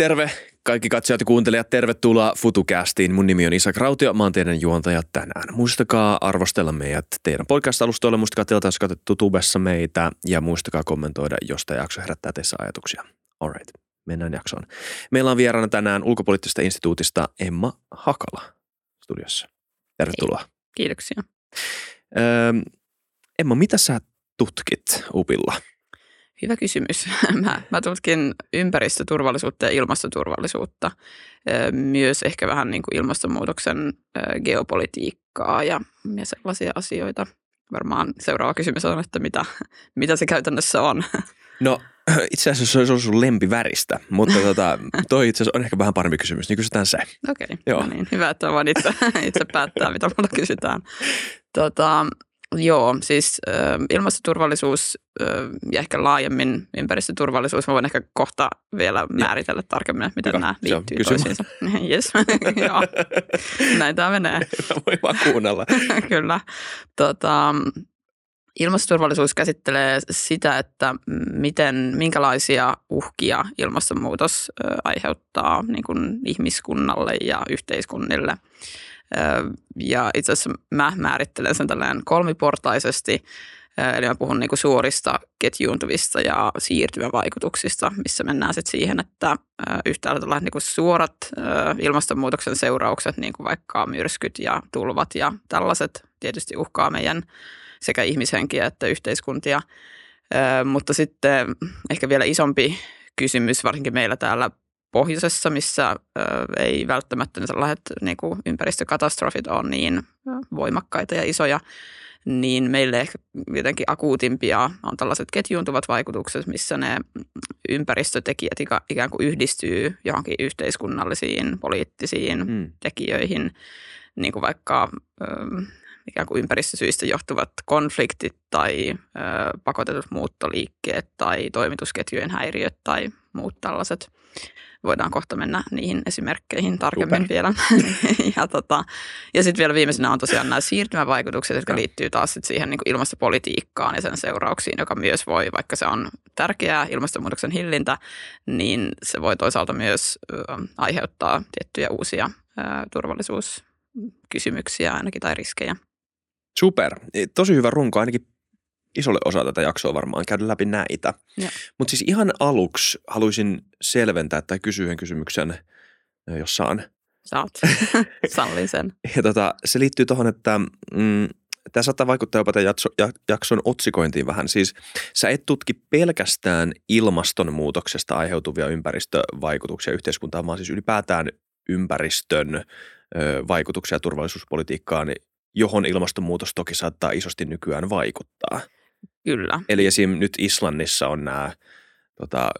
Terve kaikki katsojat ja kuuntelijat, tervetuloa FutuCastiin. Mun nimi on Isak Rautio, mä oon teidän juontaja tänään. Muistakaa arvostella meidät teidän podcast-alustoilla, muistakaa tilata, jos katsottu tubessa meitä ja muistakaa kommentoida, jos tämä jakso herättää teissä ajatuksia. Alright, mennään jaksoon. Meillä on vieraana tänään ulkopoliittisesta instituutista Emma Hakala studiossa. Tervetuloa. Hei. Kiitoksia. Öö, Emma, mitä sä tutkit UPilla? Hyvä kysymys. Mä, mä tutkin ympäristöturvallisuutta ja ilmastoturvallisuutta, myös ehkä vähän niin kuin ilmastonmuutoksen geopolitiikkaa ja, ja sellaisia asioita. Varmaan seuraava kysymys on, että mitä, mitä se käytännössä on. No itse asiassa se on sun lempiväristä, mutta tota, toi itse asiassa on ehkä vähän parempi kysymys, niin kysytään se. Okei, okay, no niin, hyvä, että voin itse, itse päättää, mitä multa kysytään. Tota, Joo, siis äh, ilmastoturvallisuus äh, ja ehkä laajemmin ympäristöturvallisuus. Mä voin ehkä kohta vielä määritellä tarkemmin, että miten Hyvä. nämä liittyy Joo, toisiinsa. yes. Joo, näin tämä menee. Voi vaan kuunnella. Kyllä. Tota, ilmastoturvallisuus käsittelee sitä, että miten, minkälaisia uhkia ilmastonmuutos äh, aiheuttaa niin kuin ihmiskunnalle ja yhteiskunnille – ja itse asiassa mä määrittelen sen tällainen kolmiportaisesti, eli mä puhun niinku suorista ketjuuntuvista ja siirtymävaikutuksista, missä mennään sitten siihen, että yhtäällä tällaiset niinku suorat ilmastonmuutoksen seuraukset, niin kuin vaikka myrskyt ja tulvat ja tällaiset tietysti uhkaa meidän sekä ihmishenkiä että yhteiskuntia. Mutta sitten ehkä vielä isompi kysymys, varsinkin meillä täällä pohjoisessa, missä ö, ei välttämättä ne sellaiset niin kuin ympäristökatastrofit ole niin voimakkaita ja isoja, niin meille ehkä jotenkin akuutimpia on tällaiset ketjuuntuvat vaikutukset, missä ne ympäristötekijät ikään kuin yhdistyy johonkin yhteiskunnallisiin, poliittisiin hmm. tekijöihin, niin kuin vaikka ö, ikään kuin ympäristösyistä johtuvat konfliktit tai ö, pakotetut muuttoliikkeet tai toimitusketjujen häiriöt tai muut tällaiset voidaan kohta mennä niihin esimerkkeihin tarkemmin Super. vielä. ja tota, ja sitten vielä viimeisenä on tosiaan nämä siirtymävaikutukset, jotka liittyy taas sit siihen niin ilmastopolitiikkaan ja sen seurauksiin, joka myös voi, vaikka se on tärkeää ilmastonmuutoksen hillintä, niin se voi toisaalta myös aiheuttaa tiettyjä uusia turvallisuuskysymyksiä ainakin tai riskejä. Super. Tosi hyvä runko, ainakin isolle osa tätä jaksoa varmaan käydä läpi näitä. Mutta siis ihan aluksi haluaisin selventää tai kysyä yhden kysymyksen, jos saan. Saat, sallin sen. ja tota, se liittyy tuohon, että mm, tämä saattaa vaikuttaa jopa tämän jakson otsikointiin vähän. Siis sä et tutki pelkästään ilmastonmuutoksesta aiheutuvia ympäristövaikutuksia yhteiskuntaan, vaan siis ylipäätään ympäristön ö, vaikutuksia turvallisuuspolitiikkaan, johon ilmastonmuutos toki saattaa isosti nykyään vaikuttaa. Kyllä. Eli esim. nyt Islannissa on nämä tota,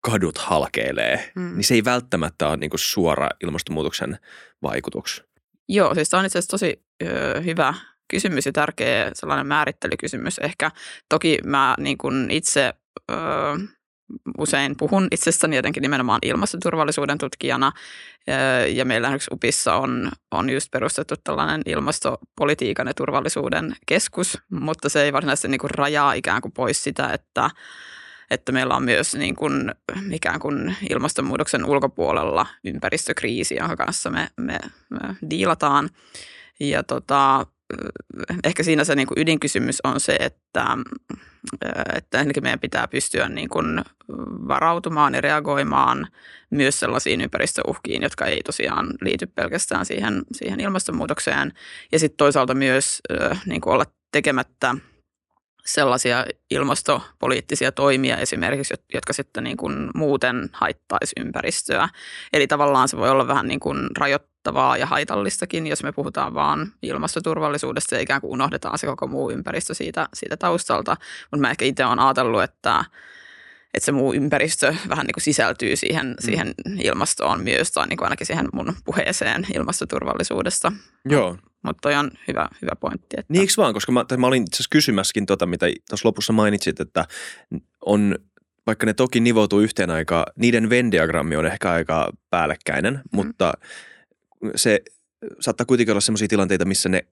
kadut halkeilee, mm. niin se ei välttämättä ole niinku suora ilmastonmuutoksen vaikutus. Joo, siis tämä on itse asiassa tosi ö, hyvä kysymys ja tärkeä sellainen määrittelykysymys. Ehkä toki mä niin kuin itse ö, usein puhun itsestäni jotenkin nimenomaan ilmastoturvallisuuden tutkijana. Ja meillä yksi UPissa on, on just perustettu tällainen ilmastopolitiikan ja turvallisuuden keskus, mutta se ei varsinaisesti niin kuin rajaa ikään kuin pois sitä, että, että meillä on myös niin kuin, ikään kuin ilmastonmuutoksen ulkopuolella ympäristökriisi, jonka kanssa me, me, me diilataan. Ja tota, ehkä siinä se niin kuin ydinkysymys on se, että, että ennenkin meidän pitää pystyä niin kuin varautumaan ja reagoimaan myös sellaisiin ympäristöuhkiin, jotka ei tosiaan liity pelkästään siihen, siihen ilmastonmuutokseen. Ja sitten toisaalta myös niin kuin olla tekemättä sellaisia ilmastopoliittisia toimia esimerkiksi, jotka sitten niin kuin muuten haittaisi ympäristöä. Eli tavallaan se voi olla vähän niin kuin rajoittavaa ja haitallistakin, jos me puhutaan vaan ilmastoturvallisuudesta ja ikään kuin unohdetaan se koko muu ympäristö siitä, siitä taustalta. Mutta mä ehkä itse olen ajatellut, että että se muu ympäristö vähän niin kuin sisältyy siihen, mm. siihen ilmastoon myös, tai niin kuin ainakin siihen mun puheeseen ilmastoturvallisuudesta. Joo. Mutta toi on hyvä, hyvä pointti. Että... Niin vaan, koska mä, mä olin itse kysymässäkin tota, mitä tuossa lopussa mainitsit, että on, vaikka ne toki nivoutuu yhteen aikaan, niiden Venn-diagrammi on ehkä aika päällekkäinen, mm. mutta se saattaa kuitenkin olla sellaisia tilanteita, missä ne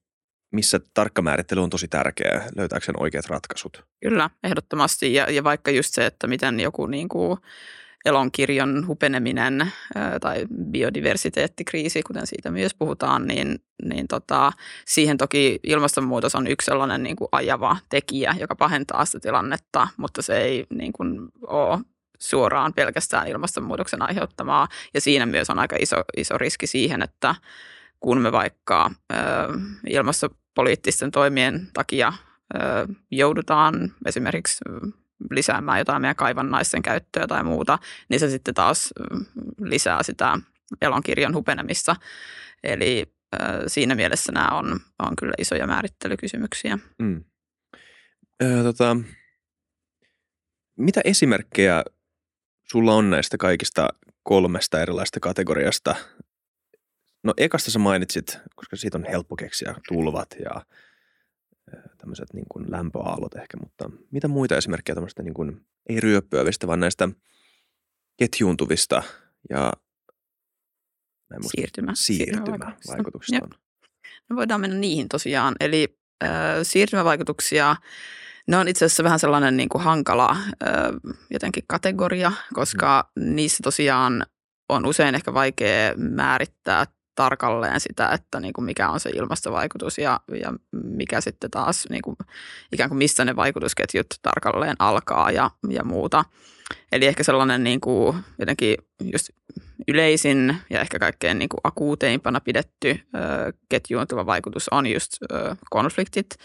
missä tarkka määrittely on tosi tärkeää, löytääkseen oikeat ratkaisut. Kyllä, ehdottomasti. Ja, ja vaikka just se, että miten joku niin kuin elonkirjon hupeneminen tai biodiversiteettikriisi, kuten siitä myös puhutaan, niin, niin tota, siihen toki ilmastonmuutos on yksi sellainen niin kuin ajava tekijä, joka pahentaa sitä tilannetta, mutta se ei niin kuin ole suoraan pelkästään ilmastonmuutoksen aiheuttamaa. Ja siinä myös on aika iso, iso riski siihen, että kun me vaikka ö, ilmastopoliittisten toimien takia ö, joudutaan esimerkiksi lisäämään jotain meidän kaivannaisten käyttöä tai muuta, niin se sitten taas lisää sitä elonkirjan hupenemista. Eli siinä mielessä nämä on, on kyllä isoja määrittelykysymyksiä. Mm. Ö, tota, mitä esimerkkejä sulla on näistä kaikista kolmesta erilaista kategoriasta? No ekasta sä mainitsit, koska siitä on helppo keksiä, tulvat ja tämmöiset niin kuin lämpöaallot ehkä, mutta mitä muita esimerkkejä tämmöistä niin kuin, ei ryöppyävistä, vaan näistä ketjuuntuvista ja siirtymä. siirtymävaikutuksista on? No voidaan mennä niihin tosiaan. Eli äh, siirtymävaikutuksia, ne on itse asiassa vähän sellainen niin kuin hankala jotenkin kategoria, koska mm. niissä tosiaan on usein ehkä vaikea määrittää tarkalleen sitä, että niin kuin mikä on se ilmastovaikutus ja, ja mikä sitten taas niin kuin, ikään kuin mistä ne vaikutusketjut tarkalleen alkaa ja, ja muuta. Eli ehkä sellainen niin kuin jotenkin just yleisin ja ehkä kaikkein niin kuin akuuteimpana pidetty ketjuuntuva vaikutus on just konfliktit,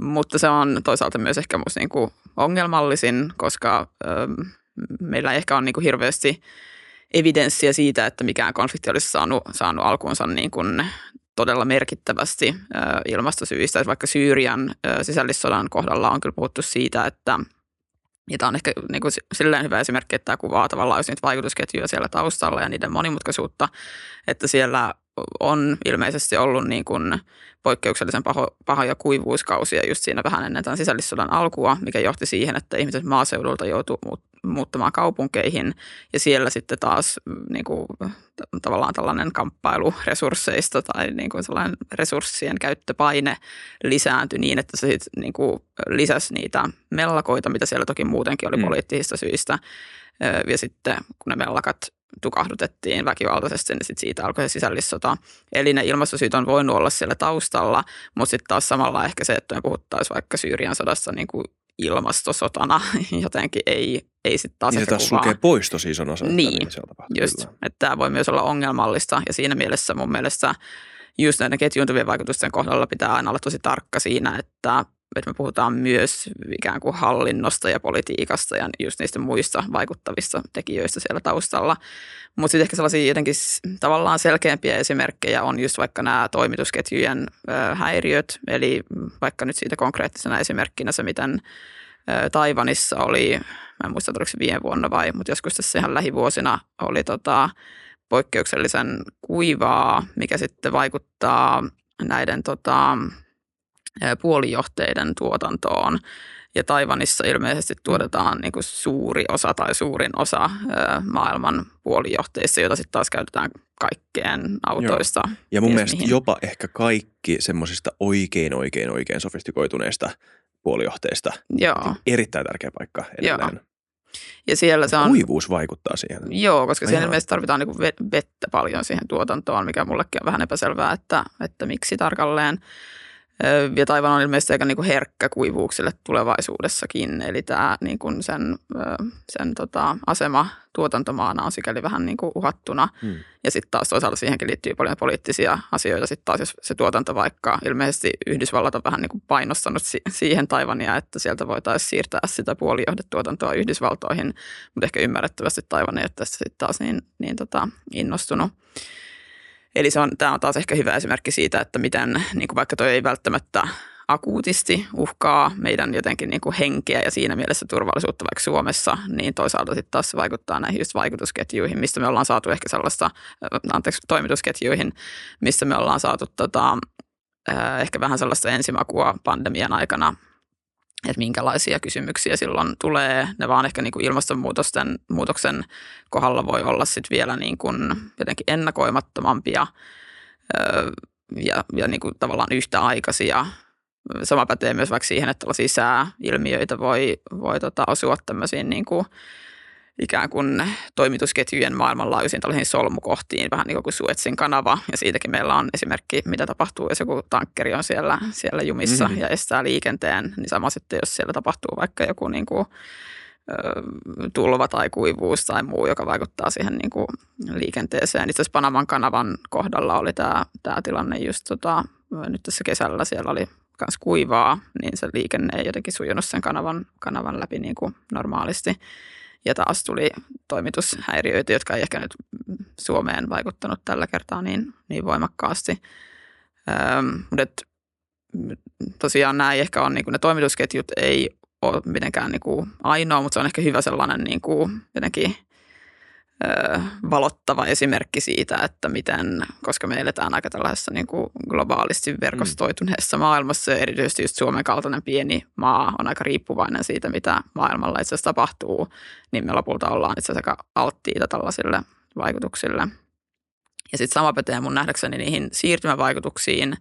mutta se on toisaalta myös ehkä musta niin kuin ongelmallisin, koska ö, meillä ehkä on niin kuin hirveästi – evidenssiä siitä, että mikään konflikti olisi saanut, saanut alkuunsa niin kuin todella merkittävästi ilmastosyistä. Vaikka Syyrian sisällissodan kohdalla on kyllä puhuttu siitä, että ja tämä on ehkä niin kuin silleen hyvä esimerkki, että tämä kuvaa tavallaan niitä vaikutusketjuja siellä taustalla ja niiden monimutkaisuutta, että siellä on ilmeisesti ollut niin kuin poikkeuksellisen paho, pahoja kuivuuskausia just siinä vähän ennen tämän sisällissodan alkua, mikä johti siihen, että ihmiset maaseudulta joutuu muuttamaan kaupunkeihin ja siellä sitten taas mm, niin kuin, tavallaan tällainen kamppailu resursseista tai niin kuin sellainen resurssien käyttöpaine lisääntyi niin, että se sitten niin kuin lisäsi niitä mellakoita, mitä siellä toki muutenkin oli mm. poliittisista syistä. Ja sitten kun ne mellakat tukahdutettiin väkivaltaisesti, niin sit siitä alkoi se sisällissota. Eli ne ilmastosyyt on voinut olla siellä taustalla, mutta sitten taas samalla ehkä se, että me puhuttaisiin vaikka Syyrian sodassa niin kuin ilmastosotana jotenkin ei, ei sitten taas niin se taas sulkee pois tosi ison osan. Niin, just. Että tämä voi myös olla ongelmallista ja siinä mielessä mun mielestä just näiden ketjuuntuvien vaikutusten kohdalla pitää aina olla tosi tarkka siinä, että että me puhutaan myös ikään kuin hallinnosta ja politiikasta ja just niistä muista vaikuttavista tekijöistä siellä taustalla. Mutta sitten ehkä sellaisia jotenkin tavallaan selkeämpiä esimerkkejä on just vaikka nämä toimitusketjujen häiriöt, eli vaikka nyt siitä konkreettisena esimerkkinä se, miten Taivanissa oli, mä en muista oliko se viime vuonna vai, mutta joskus tässä ihan lähivuosina oli tota, poikkeuksellisen kuivaa, mikä sitten vaikuttaa näiden tota, puolijohteiden tuotantoon. Ja Taivanissa ilmeisesti tuotetaan niin kuin suuri osa tai suurin osa maailman puolijohteista, joita sitten taas käytetään kaikkeen autoista. Joo. Ja mun mielestä mihin. jopa ehkä kaikki semmoisista oikein, oikein, oikein sofistikoituneista puolijohteista. Joo. Erittäin tärkeä paikka edelleen. Joo. Ja siellä se on... Kuivuus vaikuttaa siihen. Joo, koska siellä ilmeisesti tarvitaan niin vettä paljon siihen tuotantoon, mikä mullekin on vähän epäselvää, että, että miksi tarkalleen. Ja Taivan on ilmeisesti aika niin kuin herkkä kuivuuksille tulevaisuudessakin, eli tämä niin kuin sen, sen tota, asema tuotantomaana on sikäli vähän niin kuin uhattuna. Hmm. Ja sitten taas toisaalta siihenkin liittyy paljon poliittisia asioita. Sitten taas jos se tuotanto vaikka ilmeisesti Yhdysvallat on vähän niin kuin painostanut siihen Taivania, että sieltä voitaisiin siirtää sitä puolijohdetuotantoa Yhdysvaltoihin, mutta ehkä ymmärrettävästi Taivan ei ole tässä sitten taas niin, niin tota, innostunut. Eli se on, tämä on taas ehkä hyvä esimerkki siitä, että miten niin kuin vaikka toi ei välttämättä akuutisti uhkaa meidän jotenkin niin kuin henkeä ja siinä mielessä turvallisuutta vaikka Suomessa, niin toisaalta sitten taas se vaikuttaa näihin just vaikutusketjuihin, mistä me ollaan saatu ehkä sellaista, anteeksi, toimitusketjuihin, missä me ollaan saatu tota, ehkä vähän sellaista ensimakua pandemian aikana että minkälaisia kysymyksiä silloin tulee. Ne vaan ehkä niin kuin ilmastonmuutosten muutoksen kohdalla voi olla sitten vielä niin kuin jotenkin ennakoimattomampia ja, ja niin kuin tavallaan yhtäaikaisia. Sama pätee myös vaikka siihen, että tällaisia sääilmiöitä voi, voi tota osua tämmöisiin niin kuin ikään kuin toimitusketjujen maailmanlaajuisiin tällaisiin solmukohtiin, vähän niin kuin Suetsin kanava. Ja siitäkin meillä on esimerkki, mitä tapahtuu, jos joku tankkeri on siellä, siellä jumissa mm-hmm. ja estää liikenteen. Niin sama sitten, jos siellä tapahtuu vaikka joku niin kuin, tulva tai kuivuus tai muu, joka vaikuttaa siihen niin kuin liikenteeseen. Itse asiassa Panaman kanavan kohdalla oli tämä, tämä tilanne just tota, nyt tässä kesällä. Siellä oli myös kuivaa, niin se liikenne ei jotenkin sujunut sen kanavan, kanavan läpi niin kuin normaalisti. Ja taas tuli toimitushäiriöitä, jotka ei ehkä nyt Suomeen vaikuttanut tällä kertaa niin, niin voimakkaasti. Ähm, mutta tosiaan nämä ei ehkä on, niin kuin ne toimitusketjut ei ole mitenkään niin kuin ainoa, mutta se on ehkä hyvä sellainen niin kuin jotenkin valottava esimerkki siitä, että miten, koska me eletään aika tällaisessa niin kuin globaalisti verkostoituneessa mm. maailmassa ja erityisesti just Suomen kaltainen pieni maa on aika riippuvainen siitä, mitä maailmalla itse asiassa tapahtuu, niin me lopulta ollaan itse asiassa aika alttiita tällaisille vaikutuksille. Ja sitten sama pätee mun nähdäkseni niihin siirtymävaikutuksiin.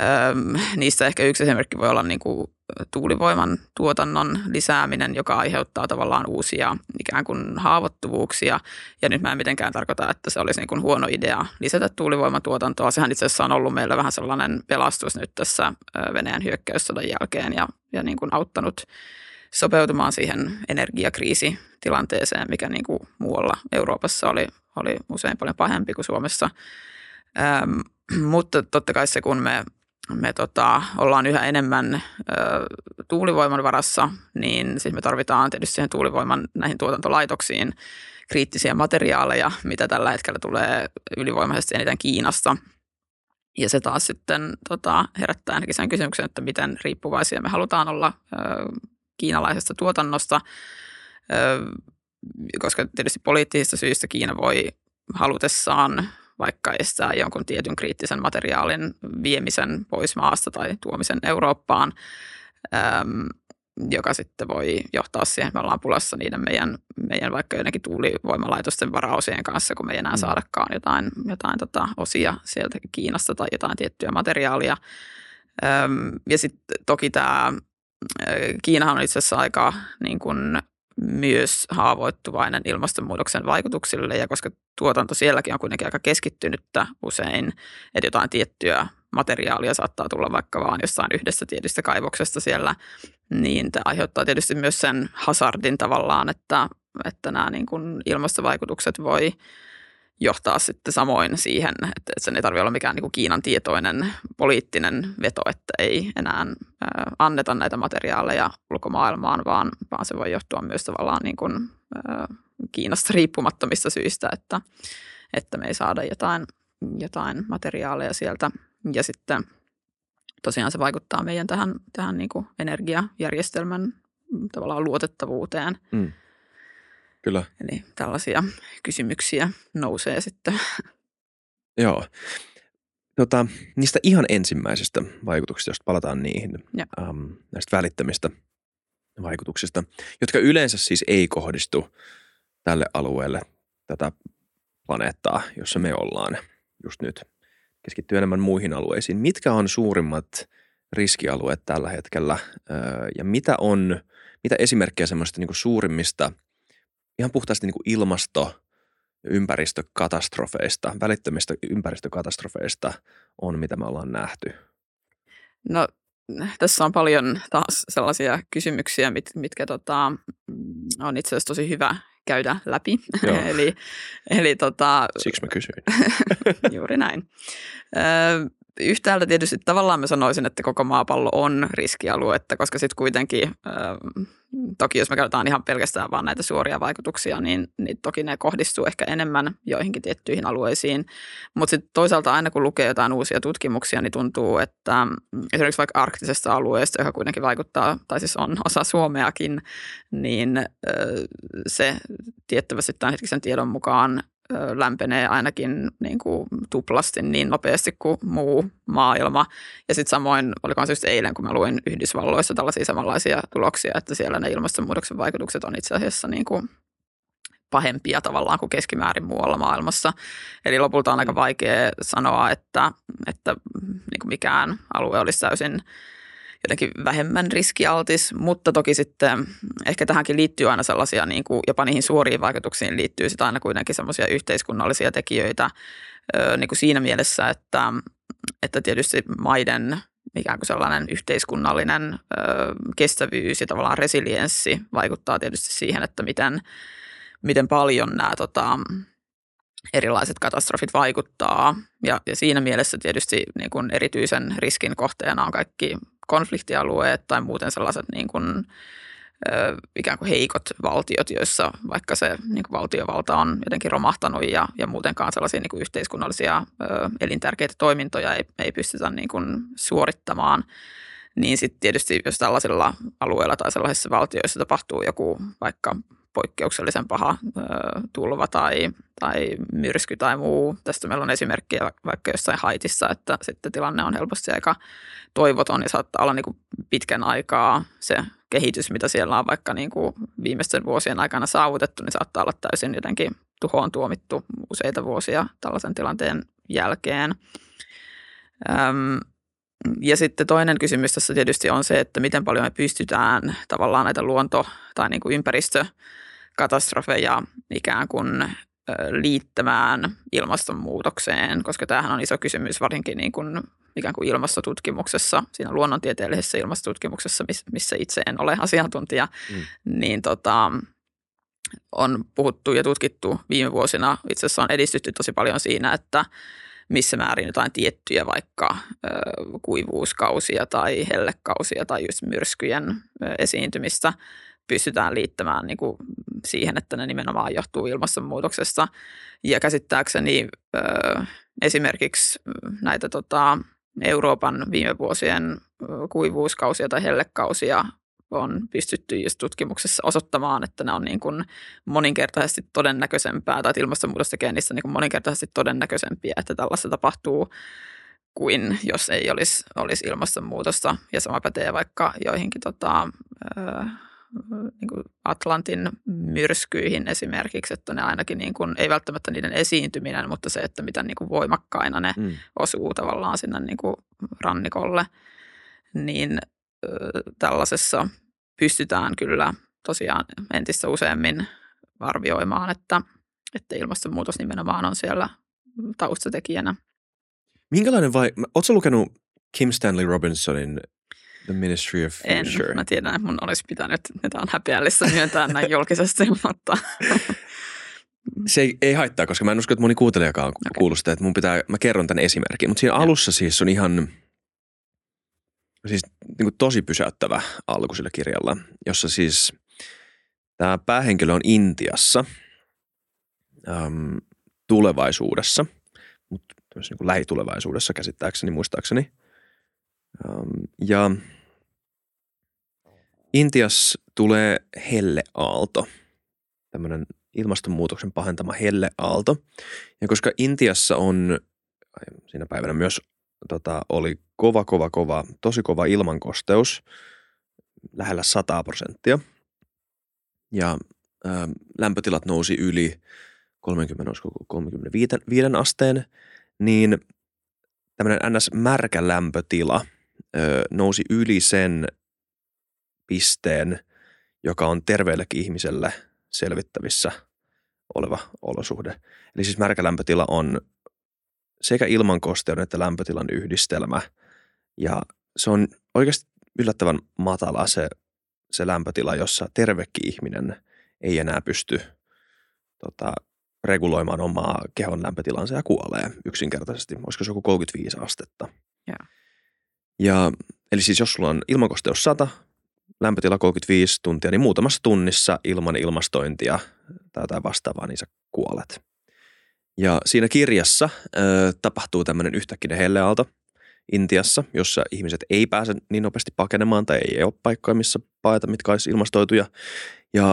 Öm, niistä ehkä yksi esimerkki voi olla niin kuin tuulivoiman tuotannon lisääminen, joka aiheuttaa tavallaan uusia ikään kuin haavoittuvuuksia. Ja nyt mä en mitenkään tarkoita, että se olisi niin kuin huono idea lisätä tuulivoiman tuotantoa. Sehän itse asiassa on ollut meillä vähän sellainen pelastus nyt tässä Venäjän hyökkäyssodan jälkeen ja, ja niin kuin auttanut sopeutumaan siihen energiakriisitilanteeseen, mikä niin kuin muualla Euroopassa oli, oli usein paljon pahempi kuin Suomessa. Ähm, mutta totta kai se, kun me me tota, ollaan yhä enemmän ö, tuulivoiman varassa, niin siis me tarvitaan tietysti siihen tuulivoiman näihin tuotantolaitoksiin kriittisiä materiaaleja, mitä tällä hetkellä tulee ylivoimaisesti eniten Kiinasta. Ja se taas sitten tota, herättää ainakin sen kysymyksen, että miten riippuvaisia me halutaan olla ö, kiinalaisesta tuotannosta, ö, koska tietysti poliittisista syistä Kiina voi halutessaan vaikka estää jonkun tietyn kriittisen materiaalin viemisen pois maasta tai tuomisen Eurooppaan, äm, joka sitten voi johtaa siihen, että me ollaan pulassa niiden meidän, meidän vaikka jotenkin tuulivoimalaitosten varausien kanssa, kun me ei enää mm. saadakaan jotain, jotain tota osia sieltä Kiinasta tai jotain tiettyä materiaalia. Äm, ja sitten toki tämä Kiinahan on itse asiassa aika niin kuin myös haavoittuvainen ilmastonmuutoksen vaikutuksille ja koska tuotanto sielläkin on kuitenkin aika keskittynyttä usein, että jotain tiettyä materiaalia saattaa tulla vaikka vaan jossain yhdessä tietystä kaivoksesta siellä, niin tämä aiheuttaa tietysti myös sen hazardin tavallaan, että, että nämä niin kuin ilmastovaikutukset voi johtaa sitten samoin siihen, että sen ei tarvitse olla mikään niin kuin Kiinan tietoinen poliittinen veto, että ei enää anneta näitä materiaaleja ulkomaailmaan, vaan, vaan se voi johtua myös tavallaan niin kuin, Kiinasta riippumattomista syistä, että, että me ei saada jotain, jotain materiaaleja sieltä. Ja sitten tosiaan se vaikuttaa meidän tähän, tähän niin kuin energiajärjestelmän tavallaan luotettavuuteen. Mm. Kyllä. Eli tällaisia kysymyksiä nousee sitten. Joo. Tota, niistä ihan ensimmäisistä vaikutuksista, jos palataan niihin, ähm, näistä välittämistä vaikutuksista, jotka yleensä siis ei kohdistu tälle alueelle tätä planeettaa, jossa me ollaan just nyt. Keskittyy enemmän muihin alueisiin. Mitkä on suurimmat riskialueet tällä hetkellä äh, ja mitä on, mitä esimerkkejä semmoista niin suurimmista – ihan puhtaasti niin kuin ilmasto- ympäristökatastrofeista, välittömistä ympäristökatastrofeista on, mitä me ollaan nähty? No tässä on paljon taas sellaisia kysymyksiä, mit, mitkä tota, on itse asiassa tosi hyvä käydä läpi. eli, eli tota, Siksi mä kysyin. juuri näin. Ö, yhtäältä tietysti tavallaan mä sanoisin, että koko maapallo on riskialuetta, koska sitten kuitenkin, toki jos me katsotaan ihan pelkästään vaan näitä suoria vaikutuksia, niin, niin toki ne kohdistuu ehkä enemmän joihinkin tiettyihin alueisiin. Mutta sitten toisaalta aina kun lukee jotain uusia tutkimuksia, niin tuntuu, että esimerkiksi vaikka arktisesta alueesta, joka kuitenkin vaikuttaa, tai siis on osa Suomeakin, niin se tiettävästi tämän hetkisen tiedon mukaan lämpenee ainakin niin kuin tuplasti niin nopeasti kuin muu maailma. Ja sitten samoin, olikohan se just eilen, kun mä luin Yhdysvalloissa tällaisia samanlaisia tuloksia, että siellä ne ilmastonmuutoksen vaikutukset on itse asiassa niin kuin pahempia tavallaan kuin keskimäärin muualla maailmassa. Eli lopulta on aika vaikea sanoa, että, että niin kuin mikään alue olisi täysin jotenkin vähemmän riskialtis, mutta toki sitten ehkä tähänkin liittyy aina sellaisia, niin kuin jopa niihin suoriin vaikutuksiin liittyy sitten aina kuitenkin sellaisia yhteiskunnallisia tekijöitä niin kuin siinä mielessä, että, että tietysti maiden ikään kuin sellainen yhteiskunnallinen kestävyys ja tavallaan resilienssi vaikuttaa tietysti siihen, että miten, miten paljon nämä tota, erilaiset katastrofit vaikuttaa. Ja, ja siinä mielessä tietysti niin kuin erityisen riskin kohteena on kaikki konfliktialueet tai muuten sellaiset niin kuin, ö, ikään kuin heikot valtiot, joissa vaikka se niin kuin valtiovalta on jotenkin romahtanut ja, ja muutenkaan sellaisia niin kuin yhteiskunnallisia ö, elintärkeitä toimintoja ei, ei pystytä niin kuin suorittamaan. Niin sitten tietysti, jos tällaisilla alueilla tai sellaisissa valtioissa tapahtuu joku vaikka poikkeuksellisen paha ö, tulva tai, tai myrsky tai muu. Tästä meillä on esimerkkiä vaikka jossain Haitissa, että sitten tilanne on helposti aika toivoton ja saattaa olla niin kuin pitkän aikaa se kehitys, mitä siellä on vaikka niin kuin viimeisten vuosien aikana saavutettu, niin saattaa olla täysin jotenkin tuhoon tuomittu useita vuosia tällaisen tilanteen jälkeen. Öm, ja sitten toinen kysymys tässä tietysti on se, että miten paljon me pystytään tavallaan näitä luonto- tai niin kuin ympäristökatastrofeja ikään kuin liittämään ilmastonmuutokseen, koska tämähän on iso kysymys varsinkin niin kuin ikään kuin ilmastotutkimuksessa, siinä luonnontieteellisessä ilmastotutkimuksessa, missä itse en ole asiantuntija, mm. niin tota, on puhuttu ja tutkittu viime vuosina. Itse asiassa on edistytty tosi paljon siinä, että missä määrin jotain tiettyjä vaikka ö, kuivuuskausia tai hellekausia tai just myrskyjen esiintymistä pystytään liittämään niin kuin siihen, että ne nimenomaan johtuu ilmastonmuutoksesta. Ja käsittääkseni ö, esimerkiksi näitä tota, Euroopan viime vuosien kuivuuskausia tai hellekausia on pystytty just tutkimuksessa osoittamaan, että ne on niin kuin moninkertaisesti todennäköisempää, tai ilmastonmuutos tekee niistä niin kuin moninkertaisesti todennäköisempiä, että tällaista tapahtuu kuin jos ei olisi, olisi ilmastonmuutosta. Ja sama pätee vaikka joihinkin tota, niin kuin Atlantin myrskyihin esimerkiksi, että ne ainakin niin kuin, ei välttämättä niiden esiintyminen, mutta se, että miten niin kuin voimakkaina ne mm. osuu tavallaan sinne niin kuin rannikolle, niin tällaisessa pystytään kyllä tosiaan entistä useammin arvioimaan, että, että ilmastonmuutos nimenomaan on siellä taustatekijänä. Minkälainen vai, ootko lukenut Kim Stanley Robinsonin The Ministry of Future. En, mä tiedän, että mun olisi pitänyt, että on häpeällistä myöntää näin julkisesti, mutta... Se ei, ei haittaa, koska mä en usko, että moni kuuntelijakaan okay. kuuluu sitä, että mun pitää, mä kerron tämän esimerkin. Mutta siinä ja. alussa siis on ihan, siis niin kuin tosi pysäyttävä alku sillä kirjalla, jossa siis tämä päähenkilö on Intiassa äm, tulevaisuudessa, mutta niin lähitulevaisuudessa käsittääkseni, muistaakseni. Äm, ja Intiassa tulee helleaalto, tämmöinen ilmastonmuutoksen pahentama helleaalto. Ja koska Intiassa on, siinä päivänä myös tota, oli kova, kova, kova, tosi kova ilmankosteus, lähellä 100 prosenttia. Ja ä, lämpötilat nousi yli 30, 35 asteen, niin tämmöinen ns. märkä lämpötila ö, nousi yli sen pisteen, joka on terveellekin ihmiselle selvittävissä oleva olosuhde. Eli siis märkä lämpötila on sekä ilmankosteuden että lämpötilan yhdistelmä. Ja se on oikeasti yllättävän matala se, se lämpötila, jossa tervekin ihminen ei enää pysty tota, reguloimaan omaa kehon lämpötilansa ja kuolee yksinkertaisesti. Olisiko se joku 35 astetta? Ja. ja eli siis jos sulla on ilmankosteus 100, lämpötila 35 tuntia, niin muutamassa tunnissa ilman ilmastointia tai jotain vastaavaa, niin sä kuolet. Ja siinä kirjassa ö, tapahtuu tämmöinen yhtäkkinen helleaalto Intiassa, jossa ihmiset ei pääse niin nopeasti pakenemaan tai ei ole paikkoja, missä paeta, mitkä olisi ilmastoituja. Ja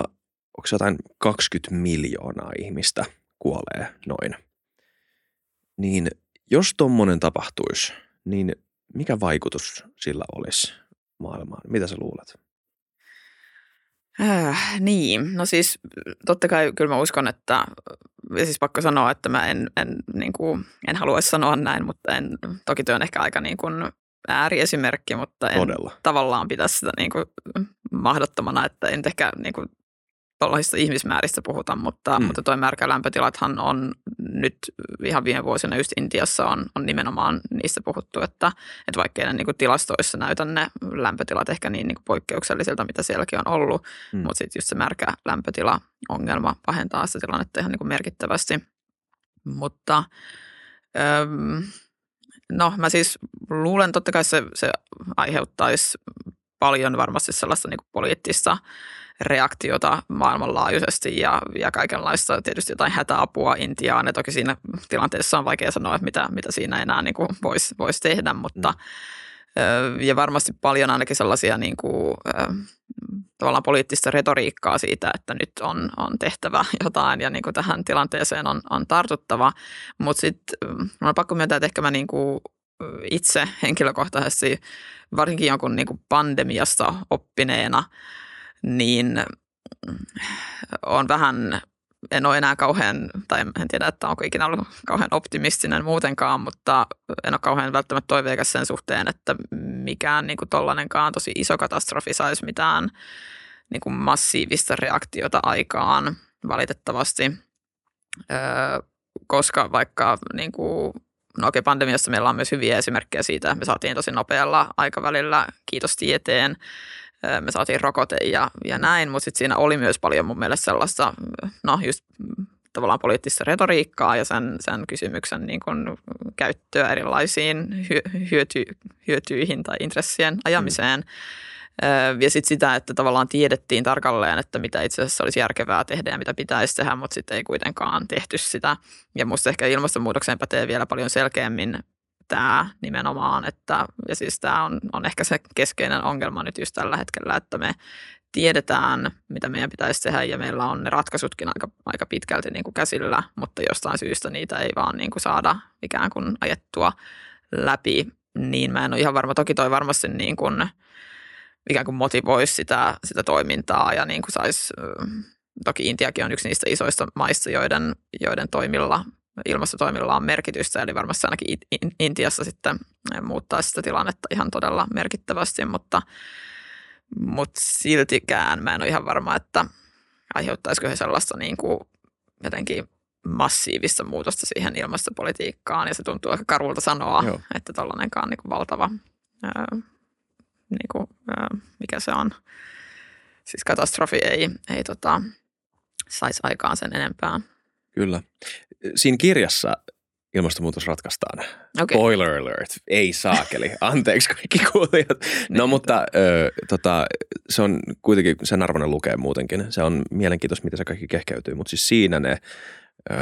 onko jotain 20 miljoonaa ihmistä kuolee noin. Niin jos tuommoinen tapahtuisi, niin mikä vaikutus sillä olisi maailmaan? Mitä sä luulet? Äh, niin, no siis totta kai kyllä mä uskon, että ja siis pakko sanoa, että mä en, en, niin kuin, en haluaisi sanoa näin, mutta en, toki työ on ehkä aika niin kuin, ääriesimerkki, mutta en Todella. tavallaan pidä sitä niin kuin mahdottomana, että en ehkä niin kuin tuollaisista ihmismääristä puhuta, mutta, Mm. mutta toi märkä lämpötilathan on nyt ihan viime vuosina just Intiassa on, on nimenomaan niistä puhuttu, että, että vaikkei ne niin kuin tilastoissa näytä ne lämpötilat ehkä niin, niin kuin poikkeuksellisilta, mitä sielläkin on ollut, Mm. mm. mutta sitten just se märkä lämpötila-ongelma pahentaa sitä tilannetta ihan niin kuin merkittävästi. Mutta öm, no mä siis luulen, totta kai se, se aiheuttaisi paljon varmasti sellaista niin kuin poliittista reaktiota maailmanlaajuisesti ja, ja kaikenlaista tietysti jotain hätäapua Intiaan. Ja toki siinä tilanteessa on vaikea sanoa, että mitä, mitä siinä enää niin kuin voisi vois tehdä, mutta ö, ja varmasti paljon ainakin sellaisia niin kuin, tavallaan poliittista retoriikkaa siitä, että nyt on, on tehtävä jotain ja niin kuin tähän tilanteeseen on, on tartuttava. Mutta sitten on pakko myöntää, että ehkä mä niin kuin itse henkilökohtaisesti, varsinkin jonkun niin kuin pandemiasta oppineena, niin on vähän, en ole enää kauhean, tai en tiedä, että onko ikinä ollut kauhean optimistinen muutenkaan, mutta en ole kauhean välttämättä toiveikas sen suhteen, että mikään niin kuin tollainenkaan tosi iso katastrofi saisi mitään niin kuin massiivista reaktiota aikaan valitettavasti, öö, koska vaikka niin kuin, no okei, pandemiassa meillä on myös hyviä esimerkkejä siitä, me saatiin tosi nopealla aikavälillä, kiitos tieteen, me saatiin rokote ja, ja näin, mutta sitten siinä oli myös paljon mun mielestä sellaista, no just tavallaan poliittista retoriikkaa ja sen, sen kysymyksen niin kun käyttöä erilaisiin hyö, hyöty, hyötyihin tai intressien ajamiseen. Mm. Ja sitten sitä, että tavallaan tiedettiin tarkalleen, että mitä itse asiassa olisi järkevää tehdä ja mitä pitäisi tehdä, mutta sitten ei kuitenkaan tehty sitä. Ja musta ehkä ilmastonmuutokseen pätee vielä paljon selkeämmin tämä nimenomaan, että ja siis tämä on, on ehkä se keskeinen ongelma nyt just tällä hetkellä, että me tiedetään, mitä meidän pitäisi tehdä ja meillä on ne ratkaisutkin aika, aika pitkälti niin kuin käsillä, mutta jostain syystä niitä ei vaan niin kuin saada ikään kuin ajettua läpi, niin mä en ole ihan varma. Toki toi varmasti niin kuin, ikään kuin motivoisi sitä, sitä toimintaa ja niin kuin saisi, toki Intiakin on yksi niistä isoista maista, joiden, joiden toimilla ilmastotoimilla on merkitystä, eli varmasti ainakin Intiassa sitten muuttaa sitä tilannetta ihan todella merkittävästi, mutta, mutta siltikään mä en ole ihan varma, että aiheuttaisiko he sellaista niin kuin jotenkin massiivista muutosta siihen ilmastopolitiikkaan, ja se tuntuu aika karulta sanoa, Joo. että tällainenkaan niin kuin valtava, ää, niin kuin, ää, mikä se on, siis katastrofi ei, ei tota, saisi aikaan sen enempää. Kyllä. Siinä kirjassa ilmastonmuutos ratkaistaan. Okay. Spoiler alert. Ei saakeli. Anteeksi kaikki kuulijat. No mutta ö, tota, se on kuitenkin sen arvoinen lukee muutenkin. Se on mielenkiintoista, miten se kaikki kehkeytyy. Mutta siis siinä ne ö,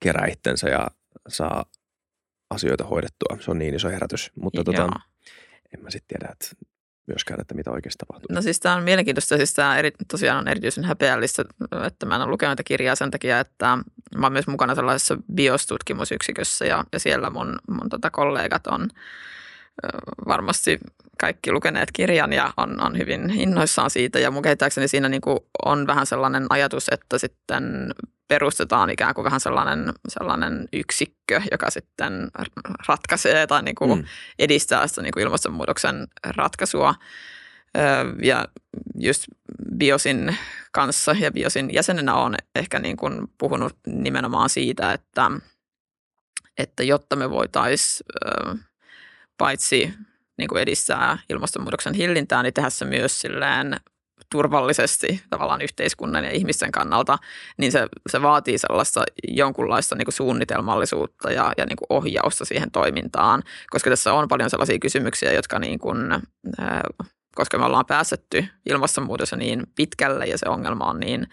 kerää itsensä ja saa asioita hoidettua. Se on niin iso herätys. Mutta tota, en mä sitten tiedä, että myöskään, että mitä oikeasti tapahtuu. No siis tämä on mielenkiintoista. Siis tämä eri, tosiaan on erityisen häpeällistä, että mä en ole lukenut tätä kirjaa sen takia, että mä oon myös mukana sellaisessa biostutkimusyksikössä ja, ja siellä mun, mun tota kollegat on varmasti kaikki lukeneet kirjan ja on, on hyvin innoissaan siitä. Ja mun kehittääkseni siinä niin kuin on vähän sellainen ajatus, että sitten perustetaan ikään kuin vähän sellainen, sellainen yksikkö, joka sitten ratkaisee tai niin kuin mm. edistää sitä niin kuin ilmastonmuutoksen ratkaisua. Ja just Biosin kanssa ja Biosin jäsenenä on ehkä niin kuin puhunut nimenomaan siitä, että, että jotta me voitaisiin paitsi niin kuin edistää ilmastonmuutoksen hillintää, niin tehdä se myös silleen turvallisesti tavallaan yhteiskunnan ja ihmisten kannalta, niin se, se vaatii sellaista jonkunlaista niin kuin suunnitelmallisuutta ja, ja niin kuin ohjausta siihen toimintaan, koska tässä on paljon sellaisia kysymyksiä, jotka niin kuin, äh, koska me ollaan päästetty ilmastonmuutossa niin pitkälle ja se ongelma on niin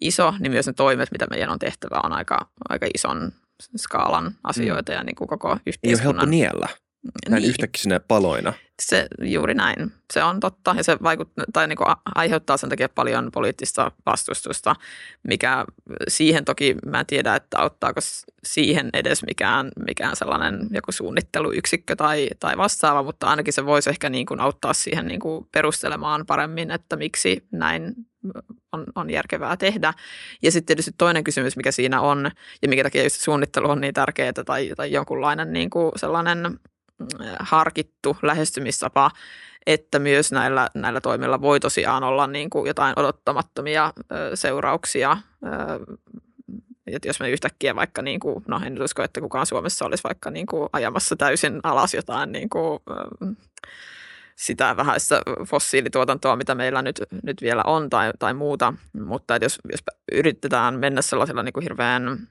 iso, niin myös ne toimet, mitä meidän on tehtävä, on aika, aika ison skaalan asioita mm. ja niin kuin koko yhteiskunnan. Ei ole helppo niellä näin niin. yhtäkkiä sinne paloina. Se juuri näin. Se on totta ja se vaikuttaa, tai niin kuin aiheuttaa sen takia paljon poliittista vastustusta, mikä siihen toki mä en tiedä, että auttaako siihen edes mikään, mikään sellainen joku suunnitteluyksikkö tai, tai vastaava, mutta ainakin se voisi ehkä niin kuin auttaa siihen niin kuin perustelemaan paremmin, että miksi näin on, on järkevää tehdä. Ja sitten tietysti toinen kysymys, mikä siinä on ja mikä takia just suunnittelu on niin tärkeää tai, tai jonkunlainen niin kuin sellainen harkittu lähestymistapa, että myös näillä, näillä toimilla voi tosiaan olla niin kuin jotain odottamattomia seurauksia. Että jos me yhtäkkiä vaikka, niin kuin, no en usko, että kukaan Suomessa olisi vaikka niin kuin ajamassa täysin alas jotain niin kuin, sitä vähäistä fossiilituotantoa, mitä meillä nyt, nyt vielä on tai, tai muuta. Mutta että jos, jos yritetään mennä sellaisilla niin kuin hirveän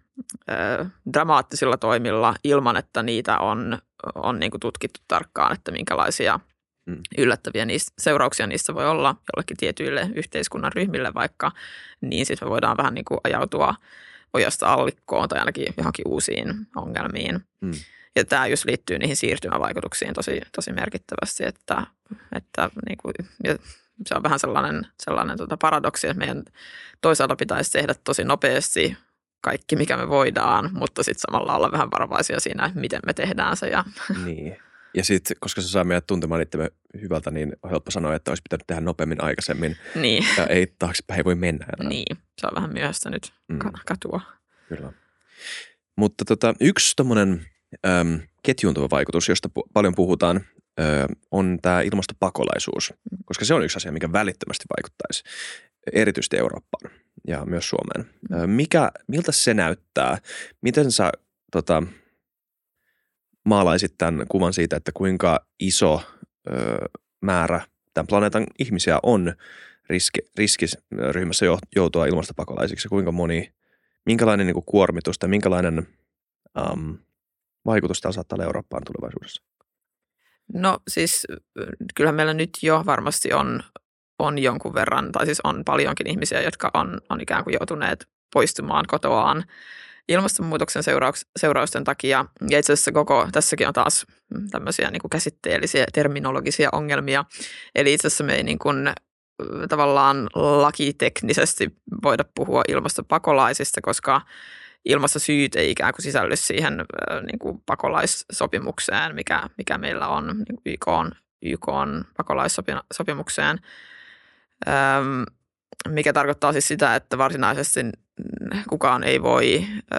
dramaattisilla toimilla ilman, että niitä on, on niin kuin tutkittu tarkkaan, että minkälaisia mm. yllättäviä niistä, seurauksia niistä voi olla jollekin tietyille yhteiskunnan ryhmille vaikka, niin sitten me voidaan vähän niin kuin ajautua ojasta allikkoon tai ainakin johonkin uusiin ongelmiin. Mm. Ja tämä just liittyy niihin siirtymävaikutuksiin tosi, tosi merkittävästi, että, että niin kuin, se on vähän sellainen, sellainen tota paradoksi, että meidän toisaalta pitäisi tehdä tosi nopeasti kaikki, mikä me voidaan, mutta sitten samalla olla vähän varovaisia siinä, miten me tehdään se. Ja... Niin. Ja sitten, koska se saa meidät tuntemaan itsemme hyvältä, niin on helppo sanoa, että olisi pitänyt tehdä nopeammin aikaisemmin. Niin. Ja ei taaksepäin ei voi mennä enää. Niin, se on vähän myöhäistä nyt mm. katua. Kyllä. Mutta tota, yksi tuommoinen ketjuuntuva vaikutus, josta pu- paljon puhutaan, ö, on tämä ilmastopakolaisuus, koska se on yksi asia, mikä välittömästi vaikuttaisi erityisesti Eurooppaan ja myös Suomeen. Ö, mikä, miltä se näyttää? Miten sä tota, maalaisit tämän kuvan siitä, että kuinka iso ö, määrä tämän planeetan ihmisiä on riski, riskiryhmässä joutua ilmastopakolaisiksi? Kuinka moni, minkälainen niin kuin kuormitus tai minkälainen um, vaikutus tämä saattaa olla Eurooppaan tulevaisuudessa? No siis kyllähän meillä nyt jo varmasti on, on jonkun verran, tai siis on paljonkin ihmisiä, jotka on, on ikään kuin joutuneet poistumaan kotoaan ilmastonmuutoksen seurauks, seurausten takia. Ja itse asiassa koko, tässäkin on taas tämmöisiä niin kuin käsitteellisiä terminologisia ongelmia. Eli itse asiassa me ei niin kuin, tavallaan lakiteknisesti voida puhua ilmastopakolaisista, koska ilmastosyyt ei ikään kuin sisälly siihen niin kuin pakolaissopimukseen, mikä, mikä meillä on niin YK, on, YK on pakolaissopimukseen, öm, mikä tarkoittaa siis sitä, että varsinaisesti kukaan ei voi ö,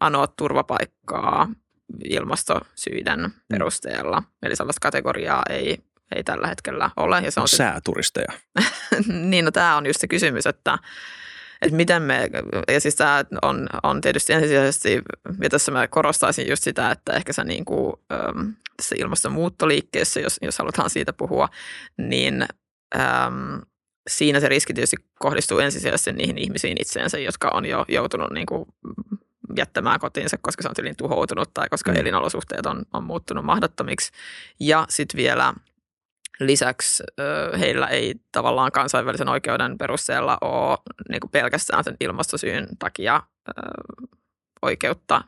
anoa turvapaikkaa ilmastosyiden mm. perusteella. Eli sellaista kategoriaa ei, ei tällä hetkellä ole. Ja se on sääturisteja. niin, no tämä on just se kysymys, että että miten me, ja siis tämä on, on tietysti ensisijaisesti, ja tässä mä korostaisin just sitä, että ehkä se niin kuin, tässä ilmastonmuuttoliikkeessä, jos, jos halutaan siitä puhua, niin äm, siinä se riski tietysti kohdistuu ensisijaisesti niihin ihmisiin itseensä, jotka on jo joutunut niin kuin jättämään kotiinsa, koska se on tylin tuhoutunut tai koska mm. elinolosuhteet on, on muuttunut mahdottomiksi. Ja sitten vielä Lisäksi heillä ei tavallaan kansainvälisen oikeuden perusteella ole niin pelkästään sen ilmastosyyn takia oikeutta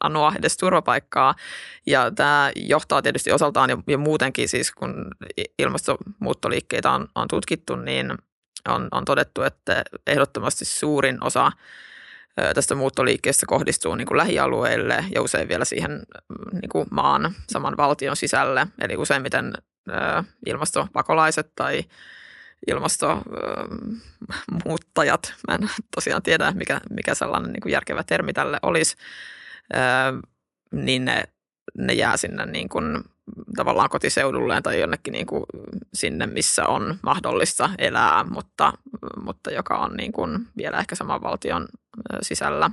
anoa edes turvapaikkaa. Ja tämä johtaa tietysti osaltaan ja, ja muutenkin siis, kun ilmastonmuuttoliikkeitä on, on tutkittu, niin on, on todettu, että ehdottomasti suurin osa tästä muuttoliikkeestä kohdistuu niin kuin lähialueille ja usein vielä siihen niin kuin maan saman valtion sisälle. Eli useimmiten ilmastopakolaiset tai ilmastonmuuttajat, mä en tosiaan tiedä, mikä, mikä sellainen niin kuin järkevä termi tälle olisi, niin ne, ne jää sinne niin kuin tavallaan kotiseudulleen tai jonnekin niin kuin sinne, missä on mahdollista elää, mutta, mutta joka on niin kuin vielä ehkä saman valtion sisällä.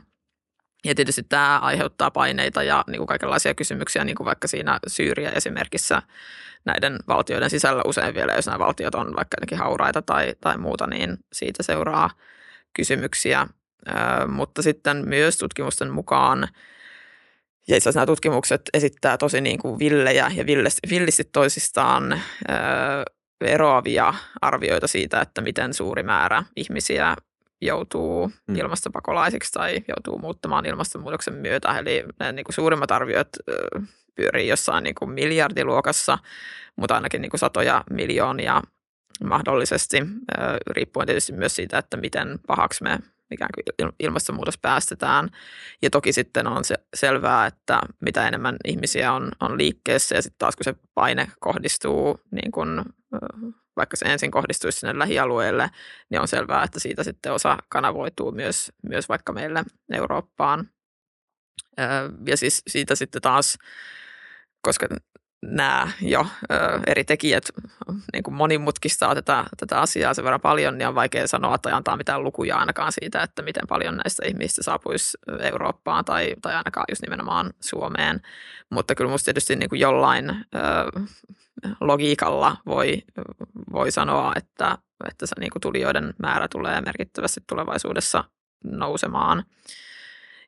Ja tietysti tämä aiheuttaa paineita ja niin kuin kaikenlaisia kysymyksiä, niin kuin vaikka siinä Syyriä esimerkissä näiden valtioiden sisällä usein vielä, jos nämä valtiot on vaikka jotenkin hauraita tai, tai muuta, niin siitä seuraa kysymyksiä. Ö, mutta sitten myös tutkimusten mukaan, ja itse asiassa nämä tutkimukset esittää tosi niin kuin villejä ja villisti toisistaan ö, eroavia arvioita siitä, että miten suuri määrä ihmisiä joutuu mm. ilmastopakolaisiksi tai joutuu muuttamaan ilmastonmuutoksen myötä. Eli ne niin kuin suurimmat arviot pyörii jossain niin kuin miljardiluokassa, mutta ainakin niin kuin satoja miljoonia mahdollisesti, riippuen tietysti myös siitä, että miten pahaksi me ikään kuin ilmastonmuutos päästetään. Ja toki sitten on se selvää, että mitä enemmän ihmisiä on, on liikkeessä ja sitten taas kun se paine kohdistuu, niin kuin, vaikka se ensin kohdistuisi sinne lähialueelle, niin on selvää, että siitä sitten osa kanavoituu myös, myös vaikka meille Eurooppaan. Ja siis siitä sitten taas koska nämä jo eri tekijät niin kuin monimutkistaa tätä, tätä asiaa sen verran paljon, niin on vaikea sanoa tai antaa mitään lukuja ainakaan siitä, että miten paljon näistä ihmisistä saapuisi Eurooppaan tai, tai ainakaan just nimenomaan Suomeen. Mutta kyllä minusta tietysti niin kuin jollain ö, logiikalla voi, voi sanoa, että, että se niin kuin tulijoiden määrä tulee merkittävästi tulevaisuudessa nousemaan.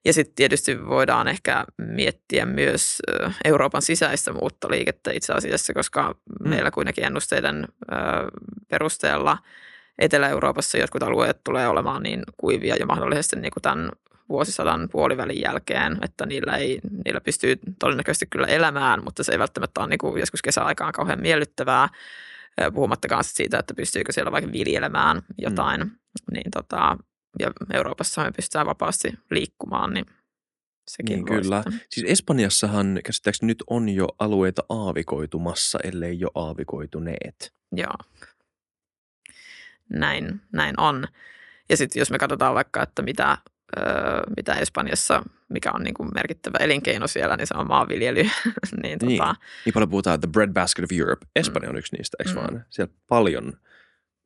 Ja sitten tietysti voidaan ehkä miettiä myös Euroopan sisäistä muuttoliikettä itse asiassa, koska mm. meillä kuitenkin ennusteiden perusteella Etelä-Euroopassa jotkut alueet tulee olemaan niin kuivia ja mahdollisesti niin kuin tämän vuosisadan puolivälin jälkeen, että niillä, ei, niillä pystyy todennäköisesti kyllä elämään, mutta se ei välttämättä ole niin kuin joskus kesäaikaan kauhean miellyttävää, puhumattakaan siitä, että pystyykö siellä vaikka viljelemään jotain, mm. niin tota, ja Euroopassa me pystytään vapaasti liikkumaan, niin sekin niin, kyllä. Sitten. Siis Espanjassahan käsittääkseni nyt on jo alueita aavikoitumassa, ellei jo aavikoituneet. Joo. Näin, näin on. Ja sitten jos me katsotaan vaikka, että mitä, öö, mitä Espanjassa, mikä on niin kuin merkittävä elinkeino siellä, niin se on maanviljely. niin, niin, tota... niin paljon puhutaan, että the bread basket of Europe. Espanja mm. on yksi niistä, eikö mm. vaan? Siellä paljon –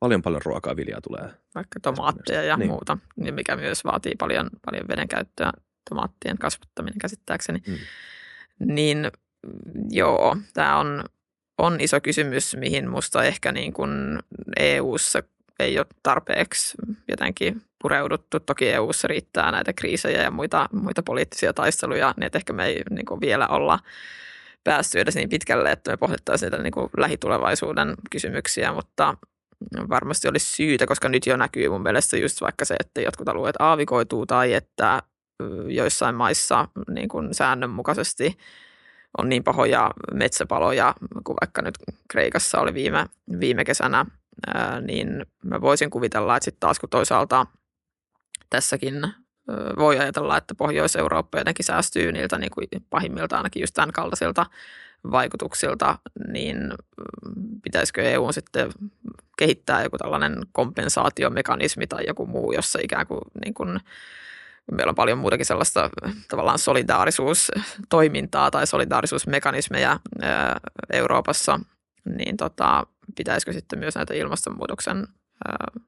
paljon paljon ruokaa, viljaa tulee. Vaikka tomaatteja ja niin. muuta, niin mikä myös vaatii paljon, paljon veden käyttöä, tomaattien kasvattaminen käsittääkseni. Mm. Niin joo, tämä on, on iso kysymys, mihin musta ehkä niin kuin EU-ssa ei ole tarpeeksi jotenkin pureuduttu. Toki EU-ssa riittää näitä kriisejä ja muita, muita poliittisia taisteluja, niin että ehkä me ei niin kuin vielä olla päästy edes niin pitkälle, että me pohdittaisiin niitä niin kuin lähitulevaisuuden kysymyksiä, mutta varmasti olisi syytä, koska nyt jo näkyy mun mielestä just vaikka se, että jotkut alueet aavikoituu tai että joissain maissa niin kuin säännönmukaisesti on niin pahoja metsäpaloja kuin vaikka nyt Kreikassa oli viime, viime kesänä, niin mä voisin kuvitella, että sitten taas kun toisaalta tässäkin voi ajatella, että Pohjois-Eurooppa jotenkin säästyy niiltä niin kuin pahimmilta ainakin just tämän kaltaisilta vaikutuksilta, niin pitäisikö EU sitten kehittää joku tällainen kompensaatiomekanismi tai joku muu, jossa ikään kuin, niin kuin meillä on paljon muutakin sellaista tavallaan solidaarisuustoimintaa tai solidaarisuusmekanismeja Euroopassa, niin tota, pitäisikö sitten myös näitä ilmastonmuutoksen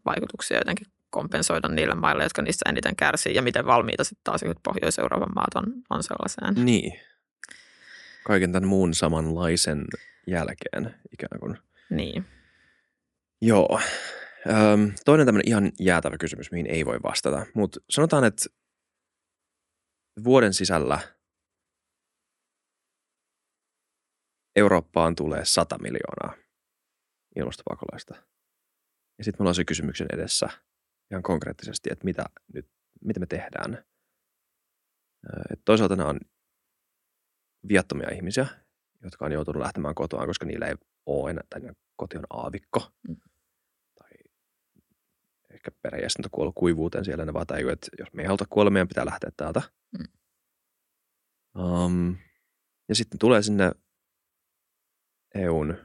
vaikutuksia jotenkin kompensoida niille maille, jotka niistä eniten kärsii ja miten valmiita sitten taas Pohjois-Euroopan maat on, on sellaiseen. Niin. Kaiken tämän muun samanlaisen jälkeen ikään kuin. Niin. Joo. Öm, toinen tämmöinen ihan jäätävä kysymys, mihin ei voi vastata. Mutta sanotaan, että vuoden sisällä Eurooppaan tulee 100 miljoonaa ilmastopakolaista. Ja sitten me ollaan se kysymyksen edessä ihan konkreettisesti, että mitä, nyt, mitä me tehdään. Et toisaalta nämä on viattomia ihmisiä, jotka on joutunut lähtemään kotoaan, koska niillä ei ole enää, tai koti on aavikko. Mm. Tai ehkä perheenjäsentä kuollut kuivuuteen siellä, ne vaan tajuu, että jos me ei haluta kuolla, meidän pitää lähteä täältä. Mm. Um, ja sitten tulee sinne EUn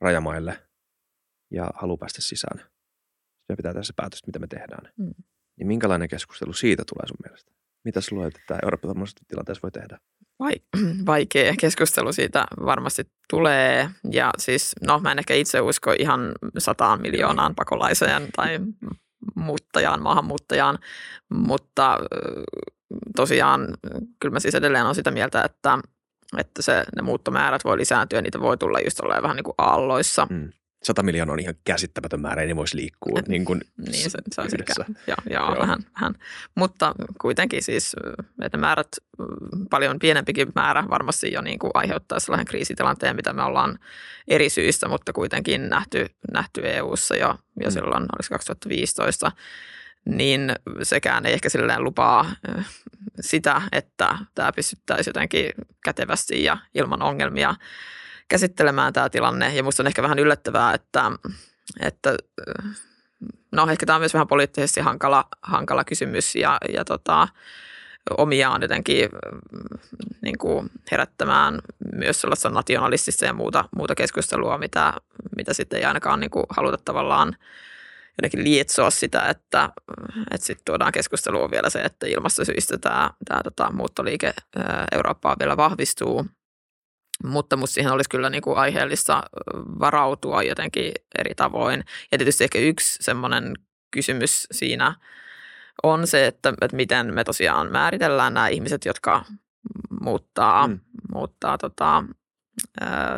rajamaille ja haluaa päästä sisään. Sitten pitää se päätös, mitä me tehdään. Mm. Niin minkälainen keskustelu siitä tulee sun mielestä? Mitä luulet, että tämä Euroopan tilanteessa voi tehdä? vaikea keskustelu siitä varmasti tulee. Ja siis, no mä en ehkä itse usko ihan sataan miljoonaan pakolaiseen tai muuttajaan, maahanmuuttajaan, mutta tosiaan kyllä mä siis edelleen on sitä mieltä, että, että se, ne muuttomäärät voi lisääntyä, niitä voi tulla just vähän niin kuin aalloissa. Mm. 100 miljoonaa on ihan käsittämätön määrä, ei ne voisi liikkua niin kuin Niin, se, se on sekä, joo, joo, joo. Vähän, vähän. Mutta kuitenkin siis, että määrät, paljon pienempikin määrä varmasti jo niin kuin aiheuttaa sellainen kriisitilanteen, mitä me ollaan eri syistä, mutta kuitenkin nähty, nähty EU-ssa jo, jo mm. silloin, olisi 2015, niin sekään ei ehkä silleen lupaa sitä, että tämä pystyttäisiin jotenkin kätevästi ja ilman ongelmia käsittelemään tämä tilanne. Ja minusta on ehkä vähän yllättävää, että, että no ehkä tämä on myös vähän poliittisesti hankala, hankala kysymys ja, ja tota, omiaan jotenkin niin kuin herättämään myös sellaista nationalistista ja muuta, muuta keskustelua, mitä, mitä sitten ei ainakaan niin kuin haluta tavallaan jotenkin lietsoa sitä, että, että sitten tuodaan keskusteluun vielä se, että ilmastosyistä tämä, tämä tota, muuttoliike Eurooppaan vielä vahvistuu mutta musta siihen olisi kyllä niin kuin aiheellista varautua jotenkin eri tavoin. Ja tietysti ehkä yksi semmoinen kysymys siinä on se, että, että miten me tosiaan määritellään nämä ihmiset, jotka muuttaa, mm. muuttaa tota,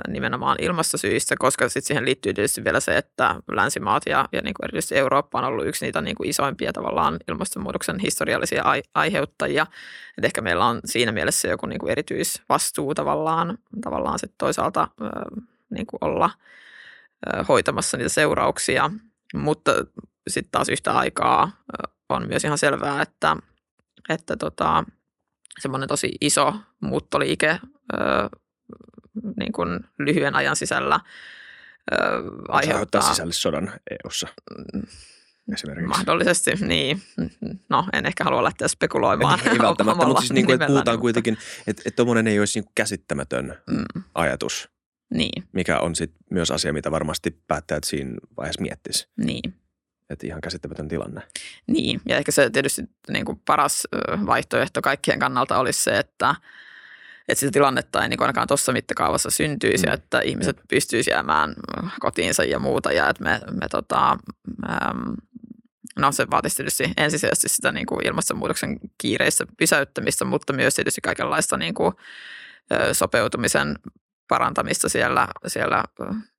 nimenomaan ilmastosyistä, koska sitten siihen liittyy tietysti vielä se, että länsimaat ja, ja niin kuin erityisesti Eurooppa on ollut yksi niitä niin kuin isoimpia tavallaan ilmastonmuutoksen historiallisia ai- aiheuttajia. Et ehkä meillä on siinä mielessä joku niin kuin erityisvastuu tavallaan, tavallaan sit toisaalta niin kuin olla hoitamassa niitä seurauksia, mutta sitten taas yhtä aikaa on myös ihan selvää, että, että tota, semmoinen tosi iso muuttoliike niin kuin lyhyen ajan sisällä ö, aiheuttaa... sisällissodan EU-ssa mm, esimerkiksi. Mahdollisesti, niin. No, en ehkä halua lähteä spekuloimaan. Ei välttämättä, mutta siis niin kuin, että puhutaan niin, kuitenkin, että, että tuommoinen ei olisi niin kuin käsittämätön mm. ajatus. Niin. Mikä on sit myös asia, mitä varmasti päättäjät siinä vaiheessa miettis. Niin. Että ihan käsittämätön tilanne. Niin, ja ehkä se tietysti niin kuin paras vaihtoehto kaikkien kannalta olisi se, että – että sitä tilannetta ei niin ainakaan tuossa mittakaavassa syntyisi, mm. että ihmiset mm. pystyisivät jäämään kotiinsa ja muuta ja että me, me tota, äm, no se vaatisi tietysti ensisijaisesti sitä niin kuin ilmastonmuutoksen kiireistä pysäyttämistä, mutta myös tietysti kaikenlaista niin kuin, sopeutumisen parantamista siellä, siellä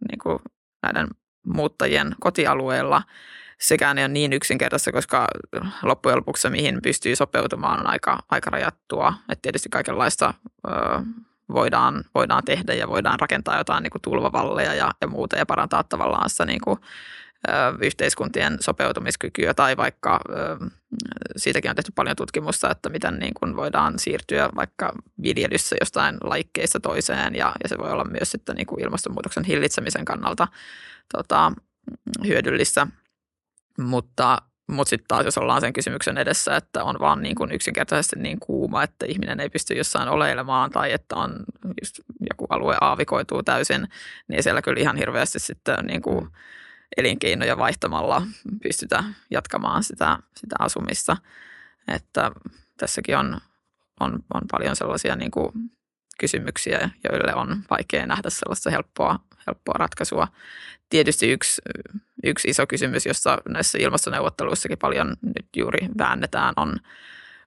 niin kuin näiden muuttajien kotialueella – sekään ei ole niin yksinkertaista, koska loppujen lopuksi mihin pystyy sopeutumaan, on aika, aika rajattua. Että tietysti kaikenlaista ö, voidaan, voidaan tehdä ja voidaan rakentaa jotain niin kuin tulvavalleja ja, ja muuta ja parantaa tavallaan sitä niin kuin, ö, yhteiskuntien sopeutumiskykyä tai vaikka ö, siitäkin on tehty paljon tutkimusta, että miten niin kuin voidaan siirtyä vaikka viljelyssä jostain laikkeista toiseen ja, ja se voi olla myös sitten niin kuin ilmastonmuutoksen hillitsemisen kannalta tota, hyödyllistä – mutta, mutta sitten taas jos ollaan sen kysymyksen edessä, että on vaan niin kuin yksinkertaisesti niin kuuma, että ihminen ei pysty jossain oleilemaan tai että on just joku alue aavikoituu täysin, niin siellä kyllä ihan hirveästi sitten niin kuin elinkeinoja vaihtamalla pystytään jatkamaan sitä, sitä asumista. Että tässäkin on, on, on paljon sellaisia niin kuin kysymyksiä, joille on vaikea nähdä sellaista helppoa, helppoa ratkaisua. Tietysti yksi, yksi iso kysymys, jossa näissä ilmastoneuvotteluissakin paljon nyt juuri väännetään, on,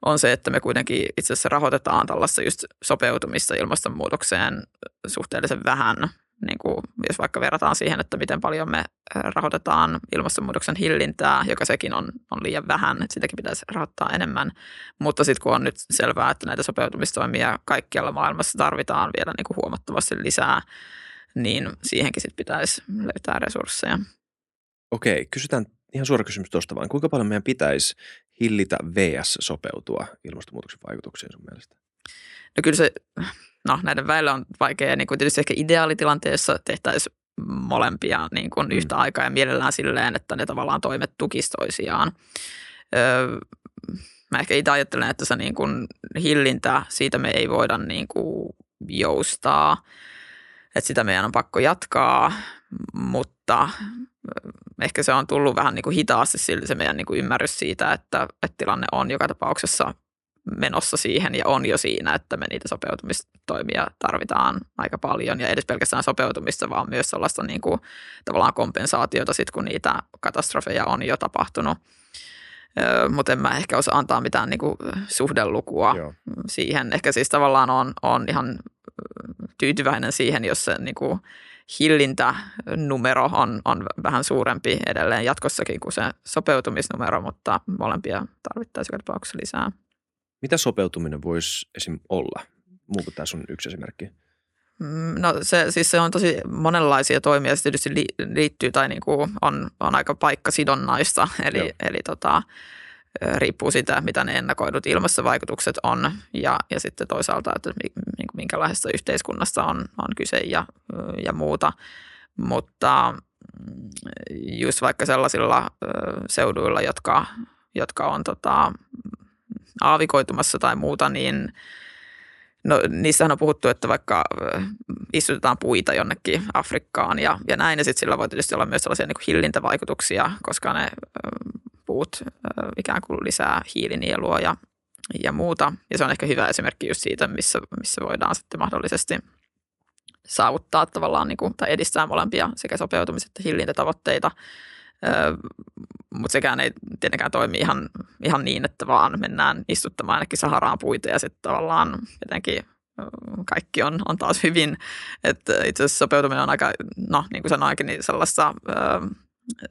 on se, että me kuitenkin itse asiassa rahoitetaan tällaista just sopeutumista ilmastonmuutokseen suhteellisen vähän – niin kuin, jos vaikka verrataan siihen, että miten paljon me rahoitetaan ilmastonmuutoksen hillintää, joka sekin on, on liian vähän, että sitäkin pitäisi rahoittaa enemmän. Mutta sitten kun on nyt selvää, että näitä sopeutumistoimia kaikkialla maailmassa tarvitaan vielä niin kuin huomattavasti lisää, niin siihenkin sitten pitäisi löytää resursseja. Okei, kysytään ihan suora kysymys tuosta vaan. Kuinka paljon meidän pitäisi hillitä VS sopeutua ilmastonmuutoksen vaikutuksiin sun mielestä? No kyllä se no näiden väillä on vaikea, niin kuin tietysti ehkä ideaalitilanteessa tehtäisiin molempia niin kuin mm. yhtä aikaa ja mielellään silleen, että ne tavallaan toimet tukisivat toisiaan. Öö, mä ehkä itse ajattelen, että se niin kuin hillintä, siitä me ei voida niin kuin joustaa, että sitä meidän on pakko jatkaa, mutta ehkä se on tullut vähän niin kuin hitaasti se meidän niin kuin ymmärrys siitä, että, että tilanne on joka tapauksessa menossa siihen ja on jo siinä, että me niitä sopeutumistoimia tarvitaan aika paljon ja edes pelkästään sopeutumista, vaan myös sellaista niin kuin, tavallaan kompensaatiota sit, kun niitä katastrofeja on jo tapahtunut. Öö, mutta en mä ehkä osaa antaa mitään niin kuin, suhdelukua Joo. siihen. Ehkä siis tavallaan on, on ihan tyytyväinen siihen, jos se niin kuin, hillintänumero on, on vähän suurempi edelleen jatkossakin kuin se sopeutumisnumero, mutta molempia tarvittaisiin tapauksessa lisää. Mitä sopeutuminen voisi esim. olla? Muu kuin tämä sun yksi esimerkki? Mm, no se, siis se on tosi monenlaisia toimia. Se tietysti liittyy tai niin kuin on, on aika paikkasidonnaista, eli, eli tota, riippuu siitä, mitä ne ennakoidut ilmastovaikutukset on ja, ja sitten toisaalta, että minkälaisesta yhteiskunnasta on, on kyse ja, ja muuta. Mutta mm, just vaikka sellaisilla seuduilla, jotka, jotka on tota, aavikoitumassa tai muuta, niin no, niissähän on puhuttu, että vaikka istutetaan puita jonnekin Afrikkaan ja, ja näin, ja sitten sillä voi tietysti olla myös sellaisia niin hillintävaikutuksia, koska ne puut ikään kuin lisää hiilinielua ja, ja muuta. Ja se on ehkä hyvä esimerkki just siitä, missä, missä voidaan sitten mahdollisesti saavuttaa tavallaan niin kuin, tai edistää molempia sekä sopeutumis- että hillintätavoitteita. Mutta sekään ei tietenkään toimi ihan, ihan niin, että vaan mennään istuttamaan ainakin Saharaan puita ja sitten tavallaan jotenkin kaikki on, on taas hyvin. Että itse asiassa sopeutuminen on aika, no niin kuin sanoinkin, niin sellaista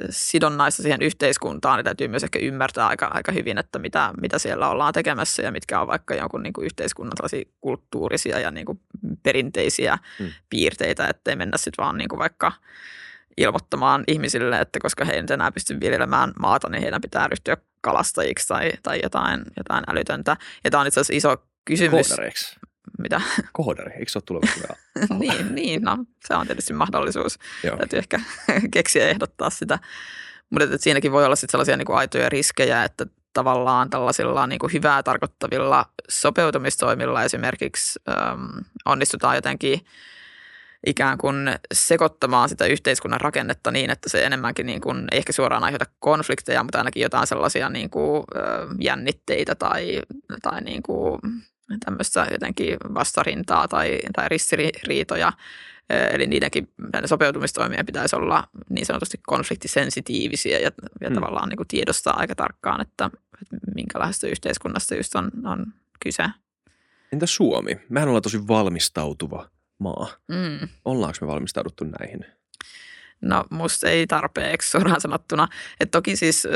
sidonnaista siihen yhteiskuntaan, niin täytyy myös ehkä ymmärtää aika, aika hyvin, että mitä, mitä siellä ollaan tekemässä ja mitkä on vaikka jonkun niin kuin yhteiskunnan kulttuurisia ja niin kuin perinteisiä hmm. piirteitä, ettei mennä sitten vaan niin kuin vaikka ilmoittamaan ihmisille, että koska he ei nyt enää pysty viljelemään maata, niin heidän pitää ryhtyä kalastajiksi tai, tai jotain, jotain älytöntä. Ja tämä on itse asiassa iso kysymys. Koodareiksi. Mitä? Koodari, eikö se ole tulevaisuudessa? niin, niin, no se on tietysti mahdollisuus. Joo. Täytyy ehkä keksiä ehdottaa sitä. Mutta että siinäkin voi olla sitten sellaisia niin kuin aitoja riskejä, että tavallaan tällaisilla niin kuin hyvää tarkoittavilla sopeutumistoimilla esimerkiksi äm, onnistutaan jotenkin ikään kuin sekoittamaan sitä yhteiskunnan rakennetta niin, että se enemmänkin niin kuin, ei ehkä suoraan aiheuta konflikteja, mutta ainakin jotain sellaisia niin kuin, jännitteitä tai, tai niin kuin, tämmöistä jotenkin vastarintaa tai, tai ristiriitoja. Eli niidenkin sopeutumistoimien pitäisi olla niin sanotusti konfliktisensitiivisiä ja, ja hmm. tavallaan niin kuin tiedostaa aika tarkkaan, että, että minkälaisesta yhteiskunnasta just on, on kyse. Entä Suomi? Mehän ollaan tosi valmistautuva maa. Mm. Ollaanko me valmistauduttu näihin? No musta ei tarpeeksi suoraan sanottuna. Et toki siis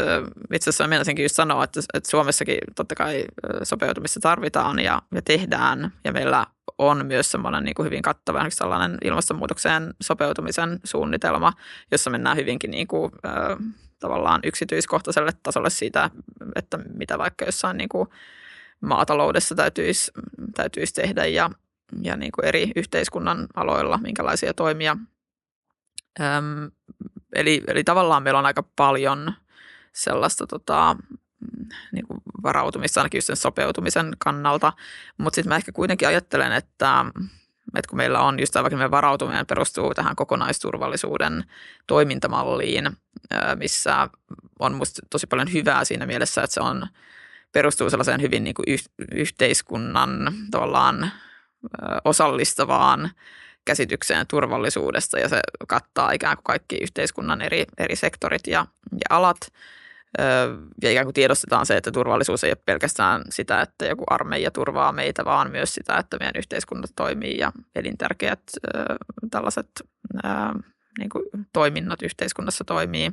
itse asiassa meinasinkin just sanoa, että, että Suomessakin totta kai sopeutumista tarvitaan ja, ja tehdään. Ja meillä on myös semmoinen niin kuin hyvin kattava sellainen ilmastonmuutokseen sopeutumisen suunnitelma, jossa mennään hyvinkin niin kuin, tavallaan yksityiskohtaiselle tasolle siitä, että mitä vaikka jossain niin kuin maataloudessa täytyisi, täytyisi tehdä ja, ja niin kuin eri yhteiskunnan aloilla, minkälaisia toimia – Öm, eli, eli tavallaan meillä on aika paljon sellaista tota, niin kuin varautumista ainakin sen sopeutumisen kannalta, mutta sitten mä ehkä kuitenkin ajattelen, että, että kun meillä on just vaikka meidän varautuminen perustuu tähän kokonaisturvallisuuden toimintamalliin, missä on musta tosi paljon hyvää siinä mielessä, että se on perustuu sellaiseen hyvin niin kuin yhteiskunnan tavallaan osallistavaan käsitykseen turvallisuudesta ja se kattaa ikään kuin kaikki yhteiskunnan eri, eri sektorit ja, ja alat. Ja ikään kuin tiedostetaan se, että turvallisuus ei ole pelkästään sitä, että joku armeija turvaa meitä, vaan myös sitä, että meidän yhteiskunta toimii ja elintärkeät tällaiset niin kuin toiminnot yhteiskunnassa toimii.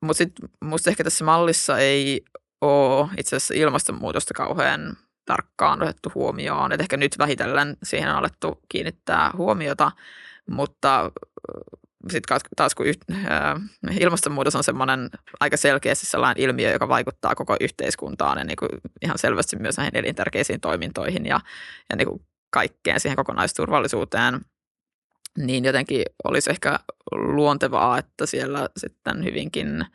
Mutta sitten minusta ehkä tässä mallissa ei ole itse asiassa ilmastonmuutosta kauhean tarkkaan otettu huomioon. Et ehkä nyt vähitellen siihen on alettu kiinnittää huomiota, mutta äh, sitten taas kun äh, ilmastonmuutos on semmoinen aika selkeästi sellainen ilmiö, joka vaikuttaa koko yhteiskuntaan ja niin kuin ihan selvästi myös näihin elintärkeisiin toimintoihin ja, ja niin kuin kaikkeen siihen kokonaisturvallisuuteen, niin jotenkin olisi ehkä luontevaa, että siellä sitten hyvinkin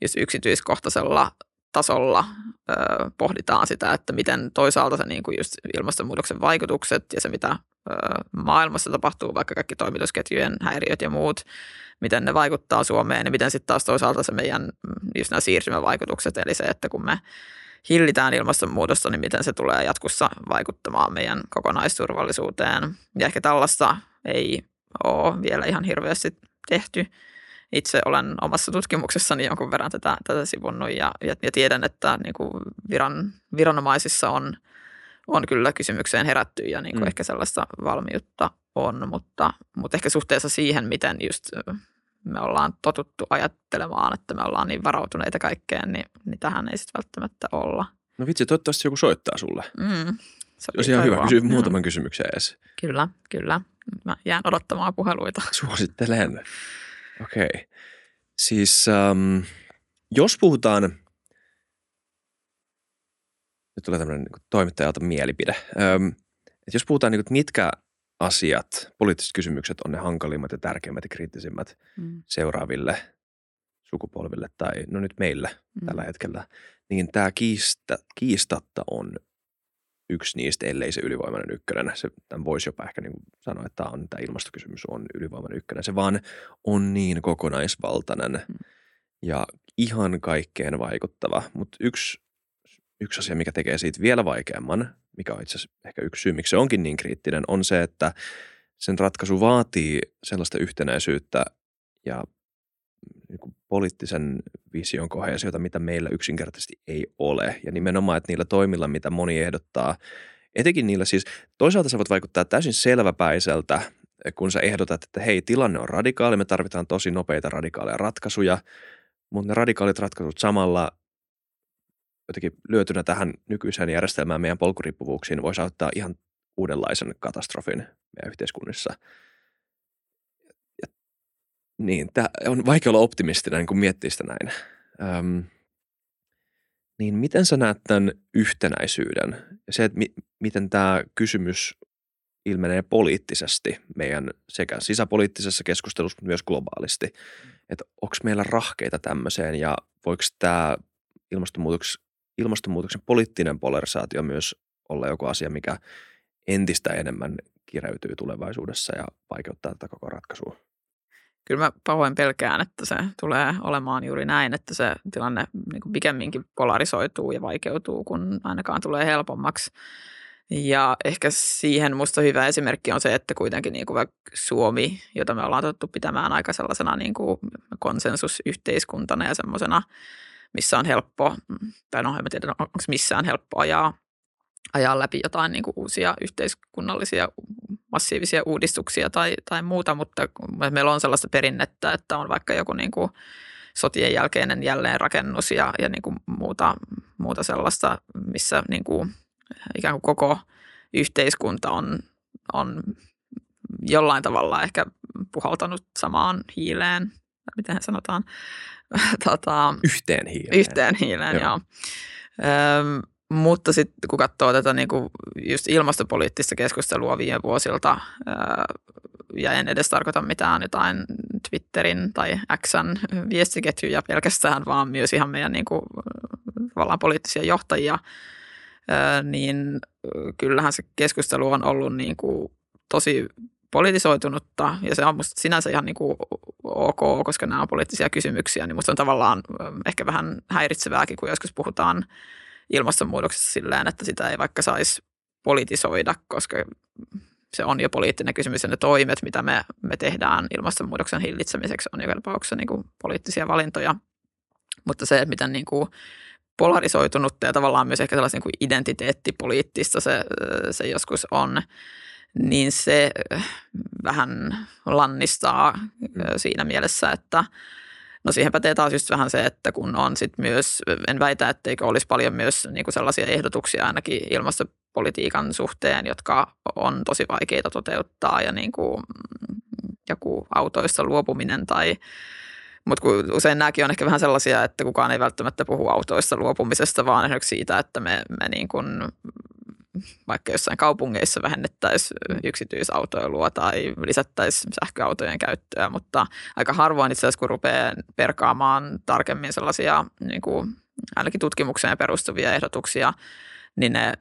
just yksityiskohtaisella tasolla pohditaan sitä, että miten toisaalta se niin kuin just ilmastonmuutoksen vaikutukset ja se, mitä maailmassa tapahtuu, vaikka kaikki toimitusketjujen häiriöt ja muut, miten ne vaikuttaa Suomeen ja miten sitten taas toisaalta se meidän just nämä siirtymävaikutukset, eli se, että kun me hillitään ilmastonmuutosta, niin miten se tulee jatkossa vaikuttamaan meidän kokonaisturvallisuuteen. Ja ehkä tällaista ei ole vielä ihan hirveästi tehty itse olen omassa tutkimuksessani jonkun verran tätä, tätä sivunnut ja, ja, ja tiedän, että niin kuin viran, viranomaisissa on, on kyllä kysymykseen herätty ja niin kuin mm. ehkä sellaista valmiutta on, mutta, mutta ehkä suhteessa siihen, miten just me ollaan totuttu ajattelemaan, että me ollaan niin varautuneita kaikkeen, niin, niin tähän ei sitten välttämättä olla. No vitsi, toivottavasti joku soittaa sulle. Mm, Olisi ihan hyvä kysyä muutaman kysymyksen edes. Kyllä, kyllä. Mä jään odottamaan puheluita. Suosittelen. Okei. Okay. Siis um, jos puhutaan, nyt tulee tämmöinen niin toimittajalta mielipide. Um, että jos puhutaan, niin kuin, mitkä asiat, poliittiset kysymykset on ne hankalimmat ja tärkeimmät ja kriittisimmät mm. seuraaville sukupolville tai no nyt meille mm. tällä hetkellä, niin tämä kiista, kiistatta on yksi niistä, ellei se ylivoimainen ykkönen. Se, tämän voisi jopa ehkä niin sanoa, että tämä, on, tämä ilmastokysymys on ylivoimainen ykkönen. Se vaan on niin kokonaisvaltainen mm. ja ihan kaikkeen vaikuttava. Mutta yksi, yksi asia, mikä tekee siitä vielä vaikeamman, mikä on itse asiassa ehkä yksi syy, miksi se onkin niin kriittinen, on se, että sen ratkaisu vaatii sellaista yhtenäisyyttä ja niin poliittisen vision kohesiota, mitä meillä yksinkertaisesti ei ole. Ja nimenomaan, että niillä toimilla, mitä moni ehdottaa, etenkin niillä siis, toisaalta se voit vaikuttaa täysin selväpäiseltä, kun sä ehdotat, että hei, tilanne on radikaali, me tarvitaan tosi nopeita radikaaleja ratkaisuja, mutta ne radikaalit ratkaisut samalla jotenkin lyötynä tähän nykyiseen järjestelmään meidän polkuriippuvuuksiin voisi auttaa ihan uudenlaisen katastrofin meidän yhteiskunnissa. Niin, tämä on vaikea olla optimistinen, kun miettii sitä näin. Öm, niin miten sä näet tämän yhtenäisyyden se, että mi- miten tämä kysymys ilmenee poliittisesti meidän sekä sisäpoliittisessa keskustelussa, mutta myös globaalisti. Että onko meillä rahkeita tämmöiseen ja voiko tämä ilmastonmuutoksen, ilmastonmuutoksen poliittinen polarisaatio myös olla joku asia, mikä entistä enemmän kireytyy tulevaisuudessa ja vaikeuttaa tätä koko ratkaisua? Kyllä mä pahoin pelkään, että se tulee olemaan juuri näin, että se tilanne niin kuin pikemminkin polarisoituu ja vaikeutuu, kun ainakaan tulee helpommaksi. Ja ehkä siihen musta hyvä esimerkki on se, että kuitenkin niin kuin Suomi, jota me ollaan tottu pitämään aika sellaisena niin kuin konsensusyhteiskuntana ja semmoisena, missä on helppo, tai no en tiedä, onko missään helppo ajaa, ajaa läpi jotain niin kuin uusia yhteiskunnallisia massiivisia uudistuksia tai, tai muuta, mutta meillä on sellaista perinnettä, että on vaikka joku niin kuin sotien jälkeinen jälleenrakennus ja, ja niin kuin muuta, muuta sellaista, missä niin kuin ikään kuin koko yhteiskunta on, on jollain tavalla ehkä puhaltanut samaan hiileen, miten sanotaan. tota, yhteen hiileen. Yhteen hiileen, joo. joo. Öm, mutta sitten kun katsoo tätä niin kuin just ilmastopoliittista keskustelua viime vuosilta, ja en edes tarkoita mitään jotain Twitterin tai Xn viestiketjuja pelkästään, vaan myös ihan meidän niin kuin, tavallaan poliittisia johtajia, niin kyllähän se keskustelu on ollut niin kuin tosi politisoitunutta. Ja se on musta sinänsä ihan niin kuin ok, koska nämä on poliittisia kysymyksiä, niin musta on tavallaan ehkä vähän häiritsevääkin, kun joskus puhutaan ilmastonmuutoksesta silleen, että sitä ei vaikka saisi politisoida, koska se on jo poliittinen kysymys ja ne toimet, mitä me, me tehdään ilmastonmuutoksen hillitsemiseksi, on joka tapauksessa niin kuin poliittisia valintoja. Mutta se, että miten niin kuin polarisoitunutta ja tavallaan myös ehkä sellaista niin kuin identiteettipoliittista se, se joskus on, niin se vähän lannistaa siinä mielessä, että No siihen pätee taas just vähän se, että kun on sit myös, en väitä, etteikö olisi paljon myös niin kuin sellaisia ehdotuksia ainakin ilmastopolitiikan suhteen, jotka on tosi vaikeita toteuttaa ja niin kuin joku autoista luopuminen tai mutta kun usein nämäkin on ehkä vähän sellaisia, että kukaan ei välttämättä puhu autoista luopumisesta, vaan esimerkiksi siitä, että me, me niin kuin vaikka jossain kaupungeissa vähennettäisiin yksityisautoilua tai lisättäisiin sähköautojen käyttöä, mutta aika harvoin itse asiassa kun rupeaa perkaamaan tarkemmin sellaisia niin kuin ainakin tutkimukseen perustuvia ehdotuksia, niin ne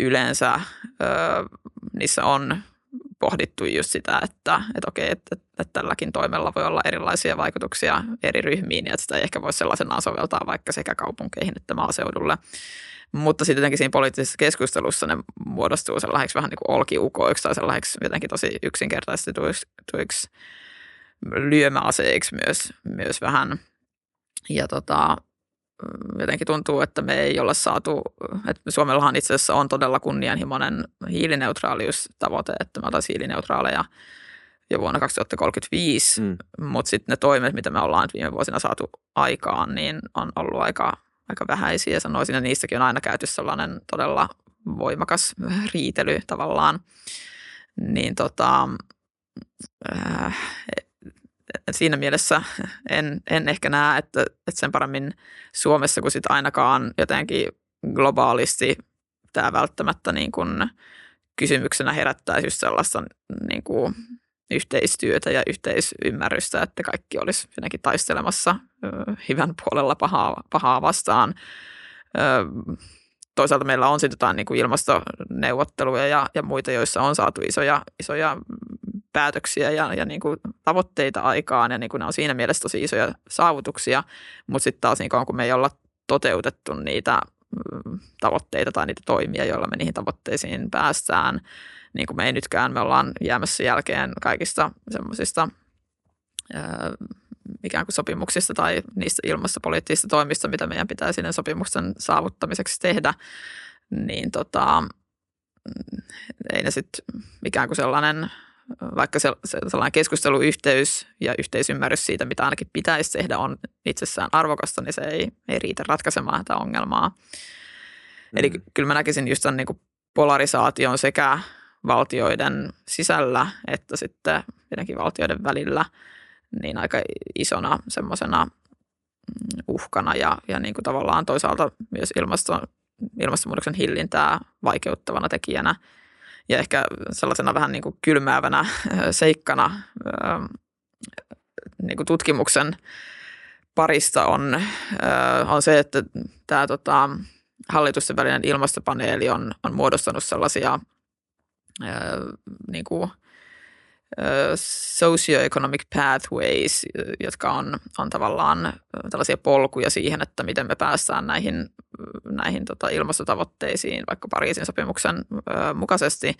yleensä ö, niissä on pohdittu just sitä, että, että okei, että, että tälläkin toimella voi olla erilaisia vaikutuksia eri ryhmiin ja että sitä ei ehkä voi sellaisenaan soveltaa vaikka sekä kaupunkeihin että maaseudulle. Mutta sitten jotenkin siinä poliittisessa keskustelussa ne muodostuu sellaiseksi vähän niin kuin olkiukoiksi tai sellaiseksi jotenkin tosi yksinkertaistetuiksi lyömäaseiksi myös, myös vähän. Ja tota, jotenkin tuntuu, että me ei olla saatu, että Suomellahan itse asiassa on todella kunnianhimoinen hiilineutraaliustavoite, että me oltaisiin hiilineutraaleja jo vuonna 2035, mm. mutta sitten ne toimet, mitä me ollaan viime vuosina saatu aikaan, niin on ollut aika, aika vähäisiä. Sanoisin, että niistäkin on aina käyty sellainen todella voimakas riitely tavallaan. Niin tota, äh, siinä mielessä en, en ehkä näe, että, että sen paremmin Suomessa kuin sitten ainakaan jotenkin globaalisti tämä välttämättä niin kuin kysymyksenä herättäisi just sellaista niin kuin yhteistyötä ja yhteisymmärrystä, että kaikki olisi jotenkin taistelemassa hyvän puolella pahaa, pahaa vastaan. Toisaalta meillä on sitten jotain niin kuin ilmastoneuvotteluja ja, ja muita, joissa on saatu isoja, isoja päätöksiä ja, ja niin kuin tavoitteita aikaan ja niin kuin ne on siinä mielessä tosi isoja saavutuksia, mutta sitten taas niin kuin, kun me ei olla toteutettu niitä tavoitteita tai niitä toimia, joilla me niihin tavoitteisiin päästään. Niin kuin me ei nytkään, me ollaan jäämässä jälkeen kaikista semmoisista ikään kuin sopimuksista tai niistä ilmastopoliittisista toimista, mitä meidän pitää sinne sopimuksen saavuttamiseksi tehdä, niin tota, mm, ei ne sitten ikään kuin sellainen, vaikka se, se sellainen keskusteluyhteys ja yhteisymmärrys siitä, mitä ainakin pitäisi tehdä, on itsessään arvokasta, niin se ei, ei riitä ratkaisemaan tätä ongelmaa. Mm. Eli kyllä mä näkisin just tämän niin kuin polarisaation sekä valtioiden sisällä että sitten jotenkin valtioiden välillä – niin aika isona semmoisena mm, uhkana ja, ja niin kuin tavallaan toisaalta myös ilmasto, ilmastonmuutoksen hillintää vaikeuttavana tekijänä. Ja ehkä sellaisena vähän niin kuin kylmäävänä seikkana niin kuin tutkimuksen parista on, on se, että tämä tota, hallitusten välinen ilmastopaneeli on, on muodostanut sellaisia niin kuin socioeconomic pathways, jotka on, on tavallaan tällaisia polkuja siihen, että miten me päästään näihin, näihin tota ilmastotavoitteisiin vaikka Pariisin sopimuksen mukaisesti.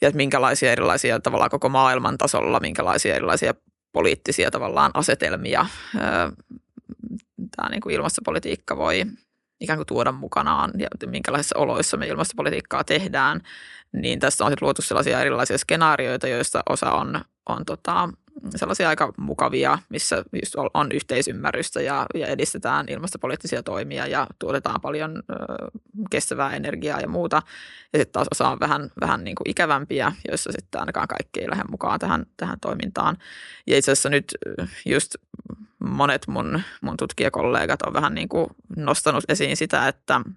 Ja että minkälaisia erilaisia tavallaan koko maailman tasolla, minkälaisia erilaisia poliittisia tavallaan asetelmia tämä niin kuin ilmastopolitiikka voi ikään kuin tuoda mukanaan ja minkälaisissa oloissa me ilmastopolitiikkaa tehdään, niin tässä on sitten luotu sellaisia erilaisia skenaarioita, joista osa on, on tota, sellaisia aika mukavia, missä just on yhteisymmärrystä ja, ja edistetään ilmastopoliittisia toimia ja tuotetaan paljon kestävää energiaa ja muuta. Ja sitten taas osa on vähän, vähän niin kuin ikävämpiä, joissa sitten ainakaan kaikki ei lähde mukaan tähän, tähän toimintaan. Ja itse asiassa nyt just monet mun, mun tutkijakollegat on vähän niin kuin nostanut esiin sitä, että –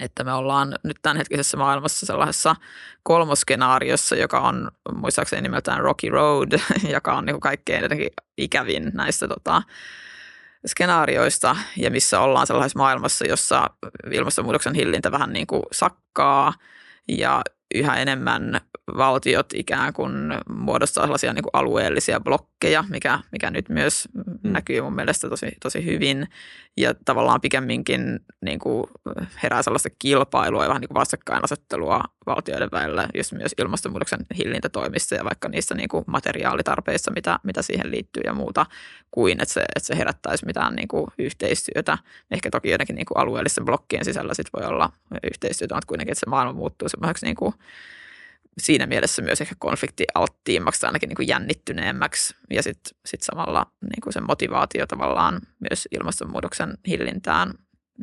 että me ollaan nyt tämänhetkisessä maailmassa sellaisessa kolmoskenaariossa, joka on muistaakseni nimeltään Rocky Road, joka on niin kaikkein jotenkin ikävin näistä tota, skenaarioista ja missä ollaan sellaisessa maailmassa, jossa ilmastonmuutoksen hillintä vähän niin kuin sakkaa ja yhä enemmän valtiot ikään kuin muodostaa sellaisia niin kuin alueellisia blokkeja, mikä, mikä nyt myös mm. näkyy mun mielestä tosi, tosi hyvin. Ja tavallaan pikemminkin niin kuin herää sellaista kilpailua ja vähän niin kuin vastakkainasettelua valtioiden välillä, just myös ilmastonmuutoksen hillintätoimissa ja vaikka niissä niin kuin materiaalitarpeissa, mitä, mitä siihen liittyy ja muuta, kuin että se, että se herättäisi mitään niin kuin yhteistyötä. Ehkä toki jotenkin niin kuin alueellisten blokkien sisällä sit voi olla yhteistyötä, mutta kuitenkin, että se maailma muuttuu semmoiseksi niin kuin siinä mielessä myös ehkä konfliktialttiimmaksi tai ainakin niin kuin jännittyneemmäksi ja sitten sit samalla niin kuin se motivaatio tavallaan myös ilmastonmuutoksen hillintään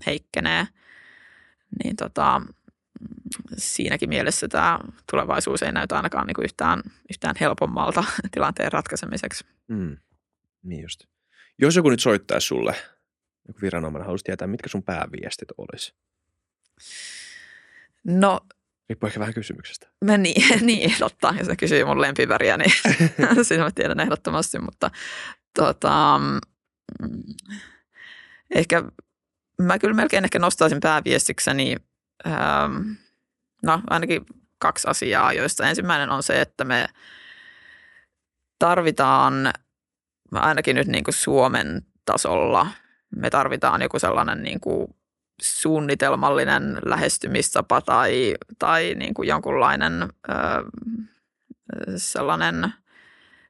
heikkenee. Niin tota, siinäkin mielessä tämä tulevaisuus ei näytä ainakaan niin kuin yhtään, yhtään helpommalta tilanteen ratkaisemiseksi. Mm. Niin just. Jos joku nyt soittaisi sulle, joku viranomainen haluaisi tietää, mitkä sun pääviestit olisi? No Riippuu ehkä vähän kysymyksestä. Mä niin, niin, totta. Jos ne kysyy mun lempiväriä, niin siinä mä tiedän ehdottomasti. Mutta tota, mm, ehkä mä kyllä melkein ehkä nostaisin pääviestikseni, ähm, no ainakin kaksi asiaa, joista ensimmäinen on se, että me tarvitaan ainakin nyt niin kuin Suomen tasolla, me tarvitaan joku sellainen niin kuin suunnitelmallinen lähestymistapa tai, tai niin kuin jonkunlainen ö, sellainen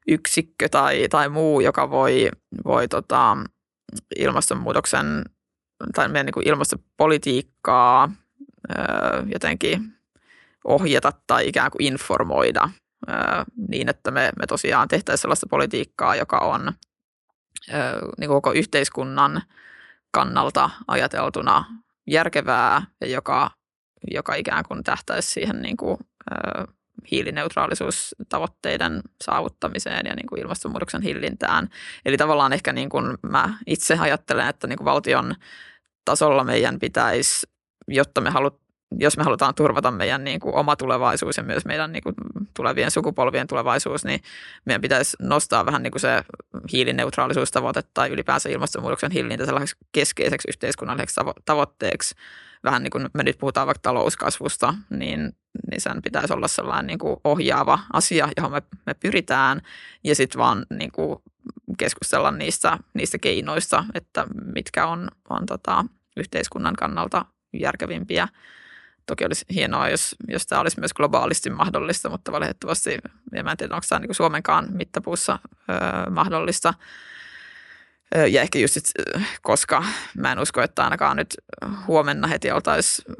yksikkö tai, tai muu, joka voi, voi tota, ilmastonmuutoksen tai meidän niin kuin ilmastopolitiikkaa ö, jotenkin ohjata tai ikään kuin informoida ö, niin, että me, me tosiaan tehtäisiin sellaista politiikkaa, joka on ö, niin kuin koko yhteiskunnan – kannalta ajateltuna järkevää ja joka, joka ikään kuin tähtäisi siihen niin kuin, ö, hiilineutraalisuustavoitteiden saavuttamiseen ja niin kuin ilmastonmuutoksen hillintään. Eli tavallaan ehkä niin kuin mä itse ajattelen, että niin kuin valtion tasolla meidän pitäisi, jotta me halut, jos me halutaan turvata meidän niin kuin oma tulevaisuus ja myös meidän niin kuin tulevien sukupolvien tulevaisuus, niin meidän pitäisi nostaa vähän niin kuin se hiilineutraalisuustavoite tai ylipäänsä ilmastonmuutoksen hillintä sellaiseksi keskeiseksi yhteiskunnalliseksi tavoitteeksi. Vähän niin kuin me nyt puhutaan vaikka talouskasvusta, niin, niin sen pitäisi olla sellainen niin kuin ohjaava asia, johon me, me pyritään ja sitten vaan niin kuin keskustella niistä, niistä keinoista, että mitkä on, on tota, yhteiskunnan kannalta järkevimpiä. Toki olisi hienoa, jos, jos tämä olisi myös globaalisti mahdollista, mutta valitettavasti, en tiedä, onko tämä niin Suomenkaan mittapuussa ö, mahdollista. Ja ehkä just, sit, koska mä en usko, että ainakaan nyt huomenna heti oltaisiin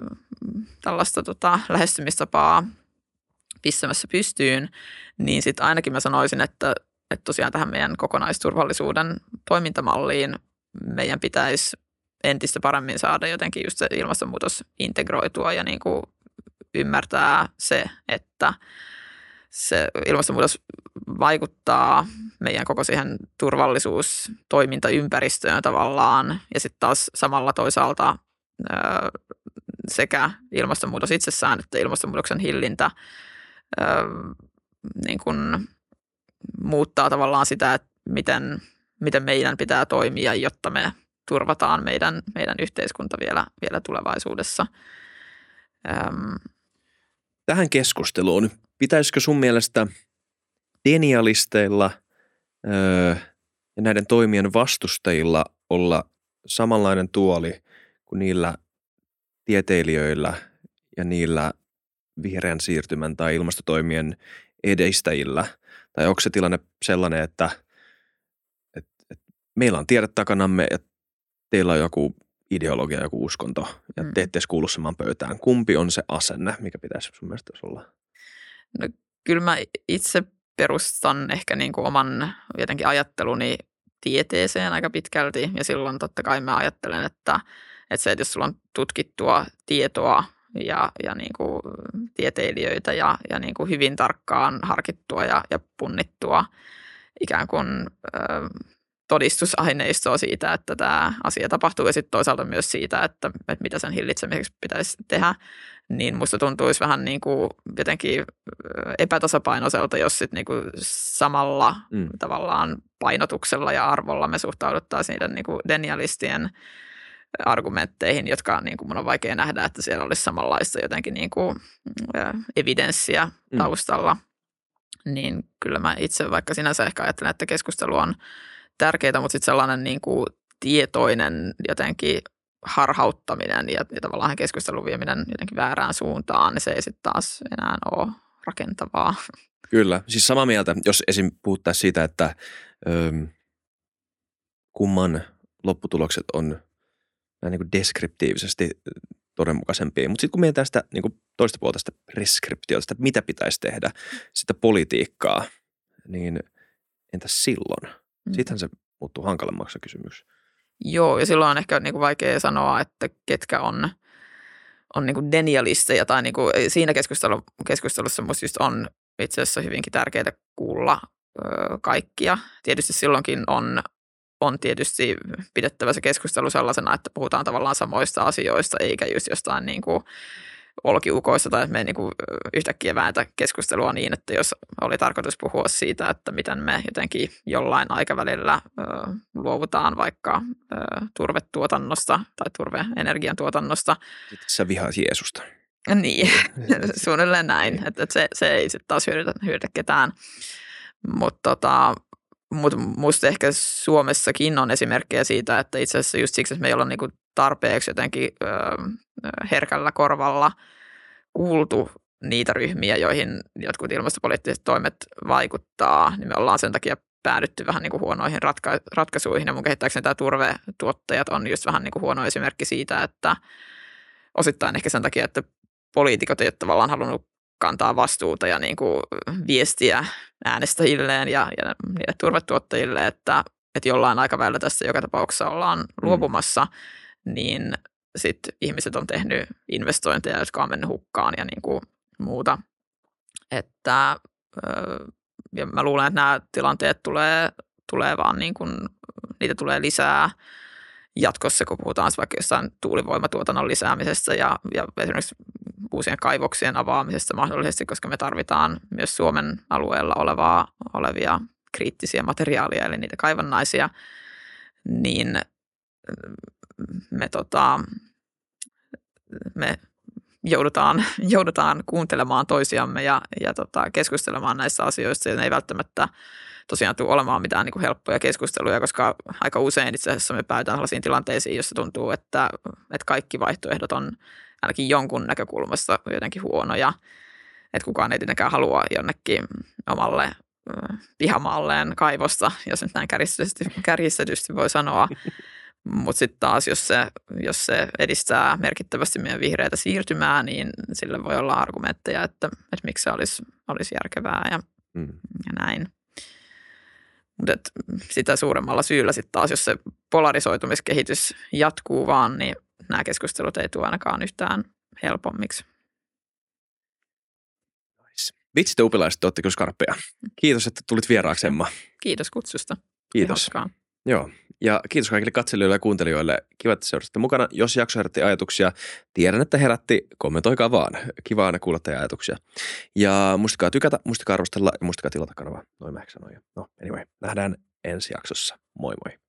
tällaista tota, lähestymistapaa pistämässä pystyyn, niin sitten ainakin mä sanoisin, että, että tosiaan tähän meidän kokonaisturvallisuuden toimintamalliin meidän pitäisi entistä paremmin saada jotenkin just se ilmastonmuutos integroitua ja niin kuin ymmärtää se, että se ilmastonmuutos vaikuttaa meidän koko siihen turvallisuustoimintaympäristöön tavallaan. Ja sitten taas samalla toisaalta sekä ilmastonmuutos itsessään että ilmastonmuutoksen hillintä niin kuin muuttaa tavallaan sitä, että miten, miten meidän pitää toimia, jotta me turvataan meidän, meidän yhteiskunta vielä, vielä tulevaisuudessa. Öm. Tähän keskusteluun, pitäisikö sun mielestä denialisteilla öö, ja näiden toimien vastustajilla olla samanlainen tuoli kuin niillä tieteilijöillä ja niillä vihreän siirtymän tai ilmastotoimien edistäjillä? Tai onko se tilanne sellainen, että, että, että meillä on tiedot takanamme ja teillä on joku ideologia, joku uskonto ja mm. te ette edes kuulu samaan pöytään. Kumpi on se asenne, mikä pitäisi sun mielestä olla? No, kyllä mä itse perustan ehkä niin kuin oman jotenkin ajatteluni tieteeseen aika pitkälti ja silloin totta kai mä ajattelen, että, että se, että jos sulla on tutkittua tietoa ja, ja niin kuin tieteilijöitä ja, ja niin kuin hyvin tarkkaan harkittua ja, ja punnittua ikään kuin ö, todistusaineistoa siitä, että tämä asia tapahtuu ja sitten toisaalta myös siitä, että, että mitä sen hillitsemiseksi pitäisi tehdä, niin musta tuntuisi vähän niin kuin jotenkin epätasapainoiselta, jos sitten niin kuin samalla mm. tavallaan painotuksella ja arvolla me suhtauduttaisiin niiden niin kuin denialistien argumentteihin, jotka niin kuin mun on vaikea nähdä, että siellä olisi samanlaista jotenkin niin kuin, evidenssiä mm. taustalla. Mm. Niin kyllä mä itse vaikka sinänsä ehkä ajattelen, että keskustelu on tärkeää, mutta sitten sellainen niin kuin tietoinen jotenkin harhauttaminen ja, ja tavallaan keskustelun vieminen jotenkin väärään suuntaan, niin se ei sitten taas enää ole rakentavaa. Kyllä, siis samaa mieltä, jos esim. puhuttaisiin siitä, että ö, kumman lopputulokset on näin niin kuin deskriptiivisesti todenmukaisempia. Mutta sitten kun mietitään sitä niin kuin toista puolta sitä preskriptiota, sitä mitä pitäisi tehdä, sitä politiikkaa, niin entäs silloin? Mm. Sittenhän se muuttuu hankalammaksi kysymys. Joo, ja silloin on ehkä niin kuin vaikea sanoa, että ketkä on, on niin kuin denialisteja. Tai niin kuin siinä keskustelu, keskustelussa minusta just on itse asiassa hyvinkin tärkeää kuulla ö, kaikkia. Tietysti silloinkin on on tietysti pidettävä se keskustelu sellaisena, että puhutaan tavallaan samoista asioista, eikä just jostain niin kuin olkiukoista tai me niin kuin yhtäkkiä vääntä keskustelua niin, että jos oli tarkoitus puhua siitä, että miten me jotenkin jollain aikavälillä ö, luovutaan vaikka ö, turvetuotannosta tai turveenergian tuotannosta. Sitten sä vihaat Jeesusta. Niin, suunnilleen näin, että, se, se ei sitten taas hyödytä, hyödytä ketään. Mutta tota, mutta musta ehkä Suomessakin on esimerkkejä siitä, että itse asiassa just siksi, että meillä on niinku tarpeeksi jotenkin ö, herkällä korvalla kuultu niitä ryhmiä, joihin jotkut ilmastopoliittiset toimet vaikuttaa, niin me ollaan sen takia päädytty vähän niin kuin huonoihin ratka- ratkaisuihin. Ja mun kehittääkseni tämä turvetuottajat on just vähän niin kuin huono esimerkki siitä, että osittain ehkä sen takia, että poliitikot ei ole tavallaan halunnut kantaa vastuuta ja niin kuin viestiä äänestäjilleen ja, ja niille turvetuottajille, että, että jollain aikavälillä tässä joka tapauksessa ollaan mm. luopumassa, mm. Niin sitten ihmiset on tehnyt investointeja, jotka on mennyt hukkaan ja niin kuin muuta. Että, ja mä luulen, että nämä tilanteet tulee, tulee vaan niin kuin, niitä tulee lisää jatkossa, kun puhutaan vaikka jossain tuulivoimatuotannon lisäämisestä ja, ja esimerkiksi uusien kaivoksien avaamisesta mahdollisesti, koska me tarvitaan myös Suomen alueella olevaa, olevia kriittisiä materiaaleja, eli niitä kaivannaisia, niin me, tota, me joudutaan, joudutaan kuuntelemaan toisiamme ja, ja tota, keskustelemaan näistä asioista, ja ne ei välttämättä tosiaan tule olemaan mitään niin kuin helppoja keskusteluja, koska aika usein itse asiassa me päätään sellaisiin tilanteisiin, jossa tuntuu, että, että kaikki vaihtoehdot on ainakin jonkun näkökulmasta jotenkin huonoja. Että kukaan ei tietenkään halua jonnekin omalle pihamaalleen kaivosta, jos nyt näin kärjistetysti, kärjistetysti voi sanoa. Mutta sitten taas, jos se, jos se edistää merkittävästi meidän vihreitä siirtymää, niin sille voi olla argumentteja, että, että miksi se olisi, olisi järkevää ja, mm. ja näin. Mutta sitä suuremmalla syyllä sitten taas, jos se polarisoitumiskehitys jatkuu vaan, niin nämä keskustelut ei tule ainakaan yhtään helpommiksi. Vitsit upilaiset, olette kyllä skarppeja. Kiitos, että tulit vieraaksi, Emma. Kiitos kutsusta. Kiitos. Joo, ja kiitos kaikille katselijoille ja kuuntelijoille. Kiva, että seurasitte mukana. Jos jakso herätti ajatuksia, tiedän, että herätti, kommentoikaa vaan. Kiva aina kuulla teidän ajatuksia. Ja muistakaa tykätä, muistakaa arvostella ja muistakaa tilata kanavaa. Noin mä sanoin jo. No, anyway, nähdään ensi jaksossa. Moi moi.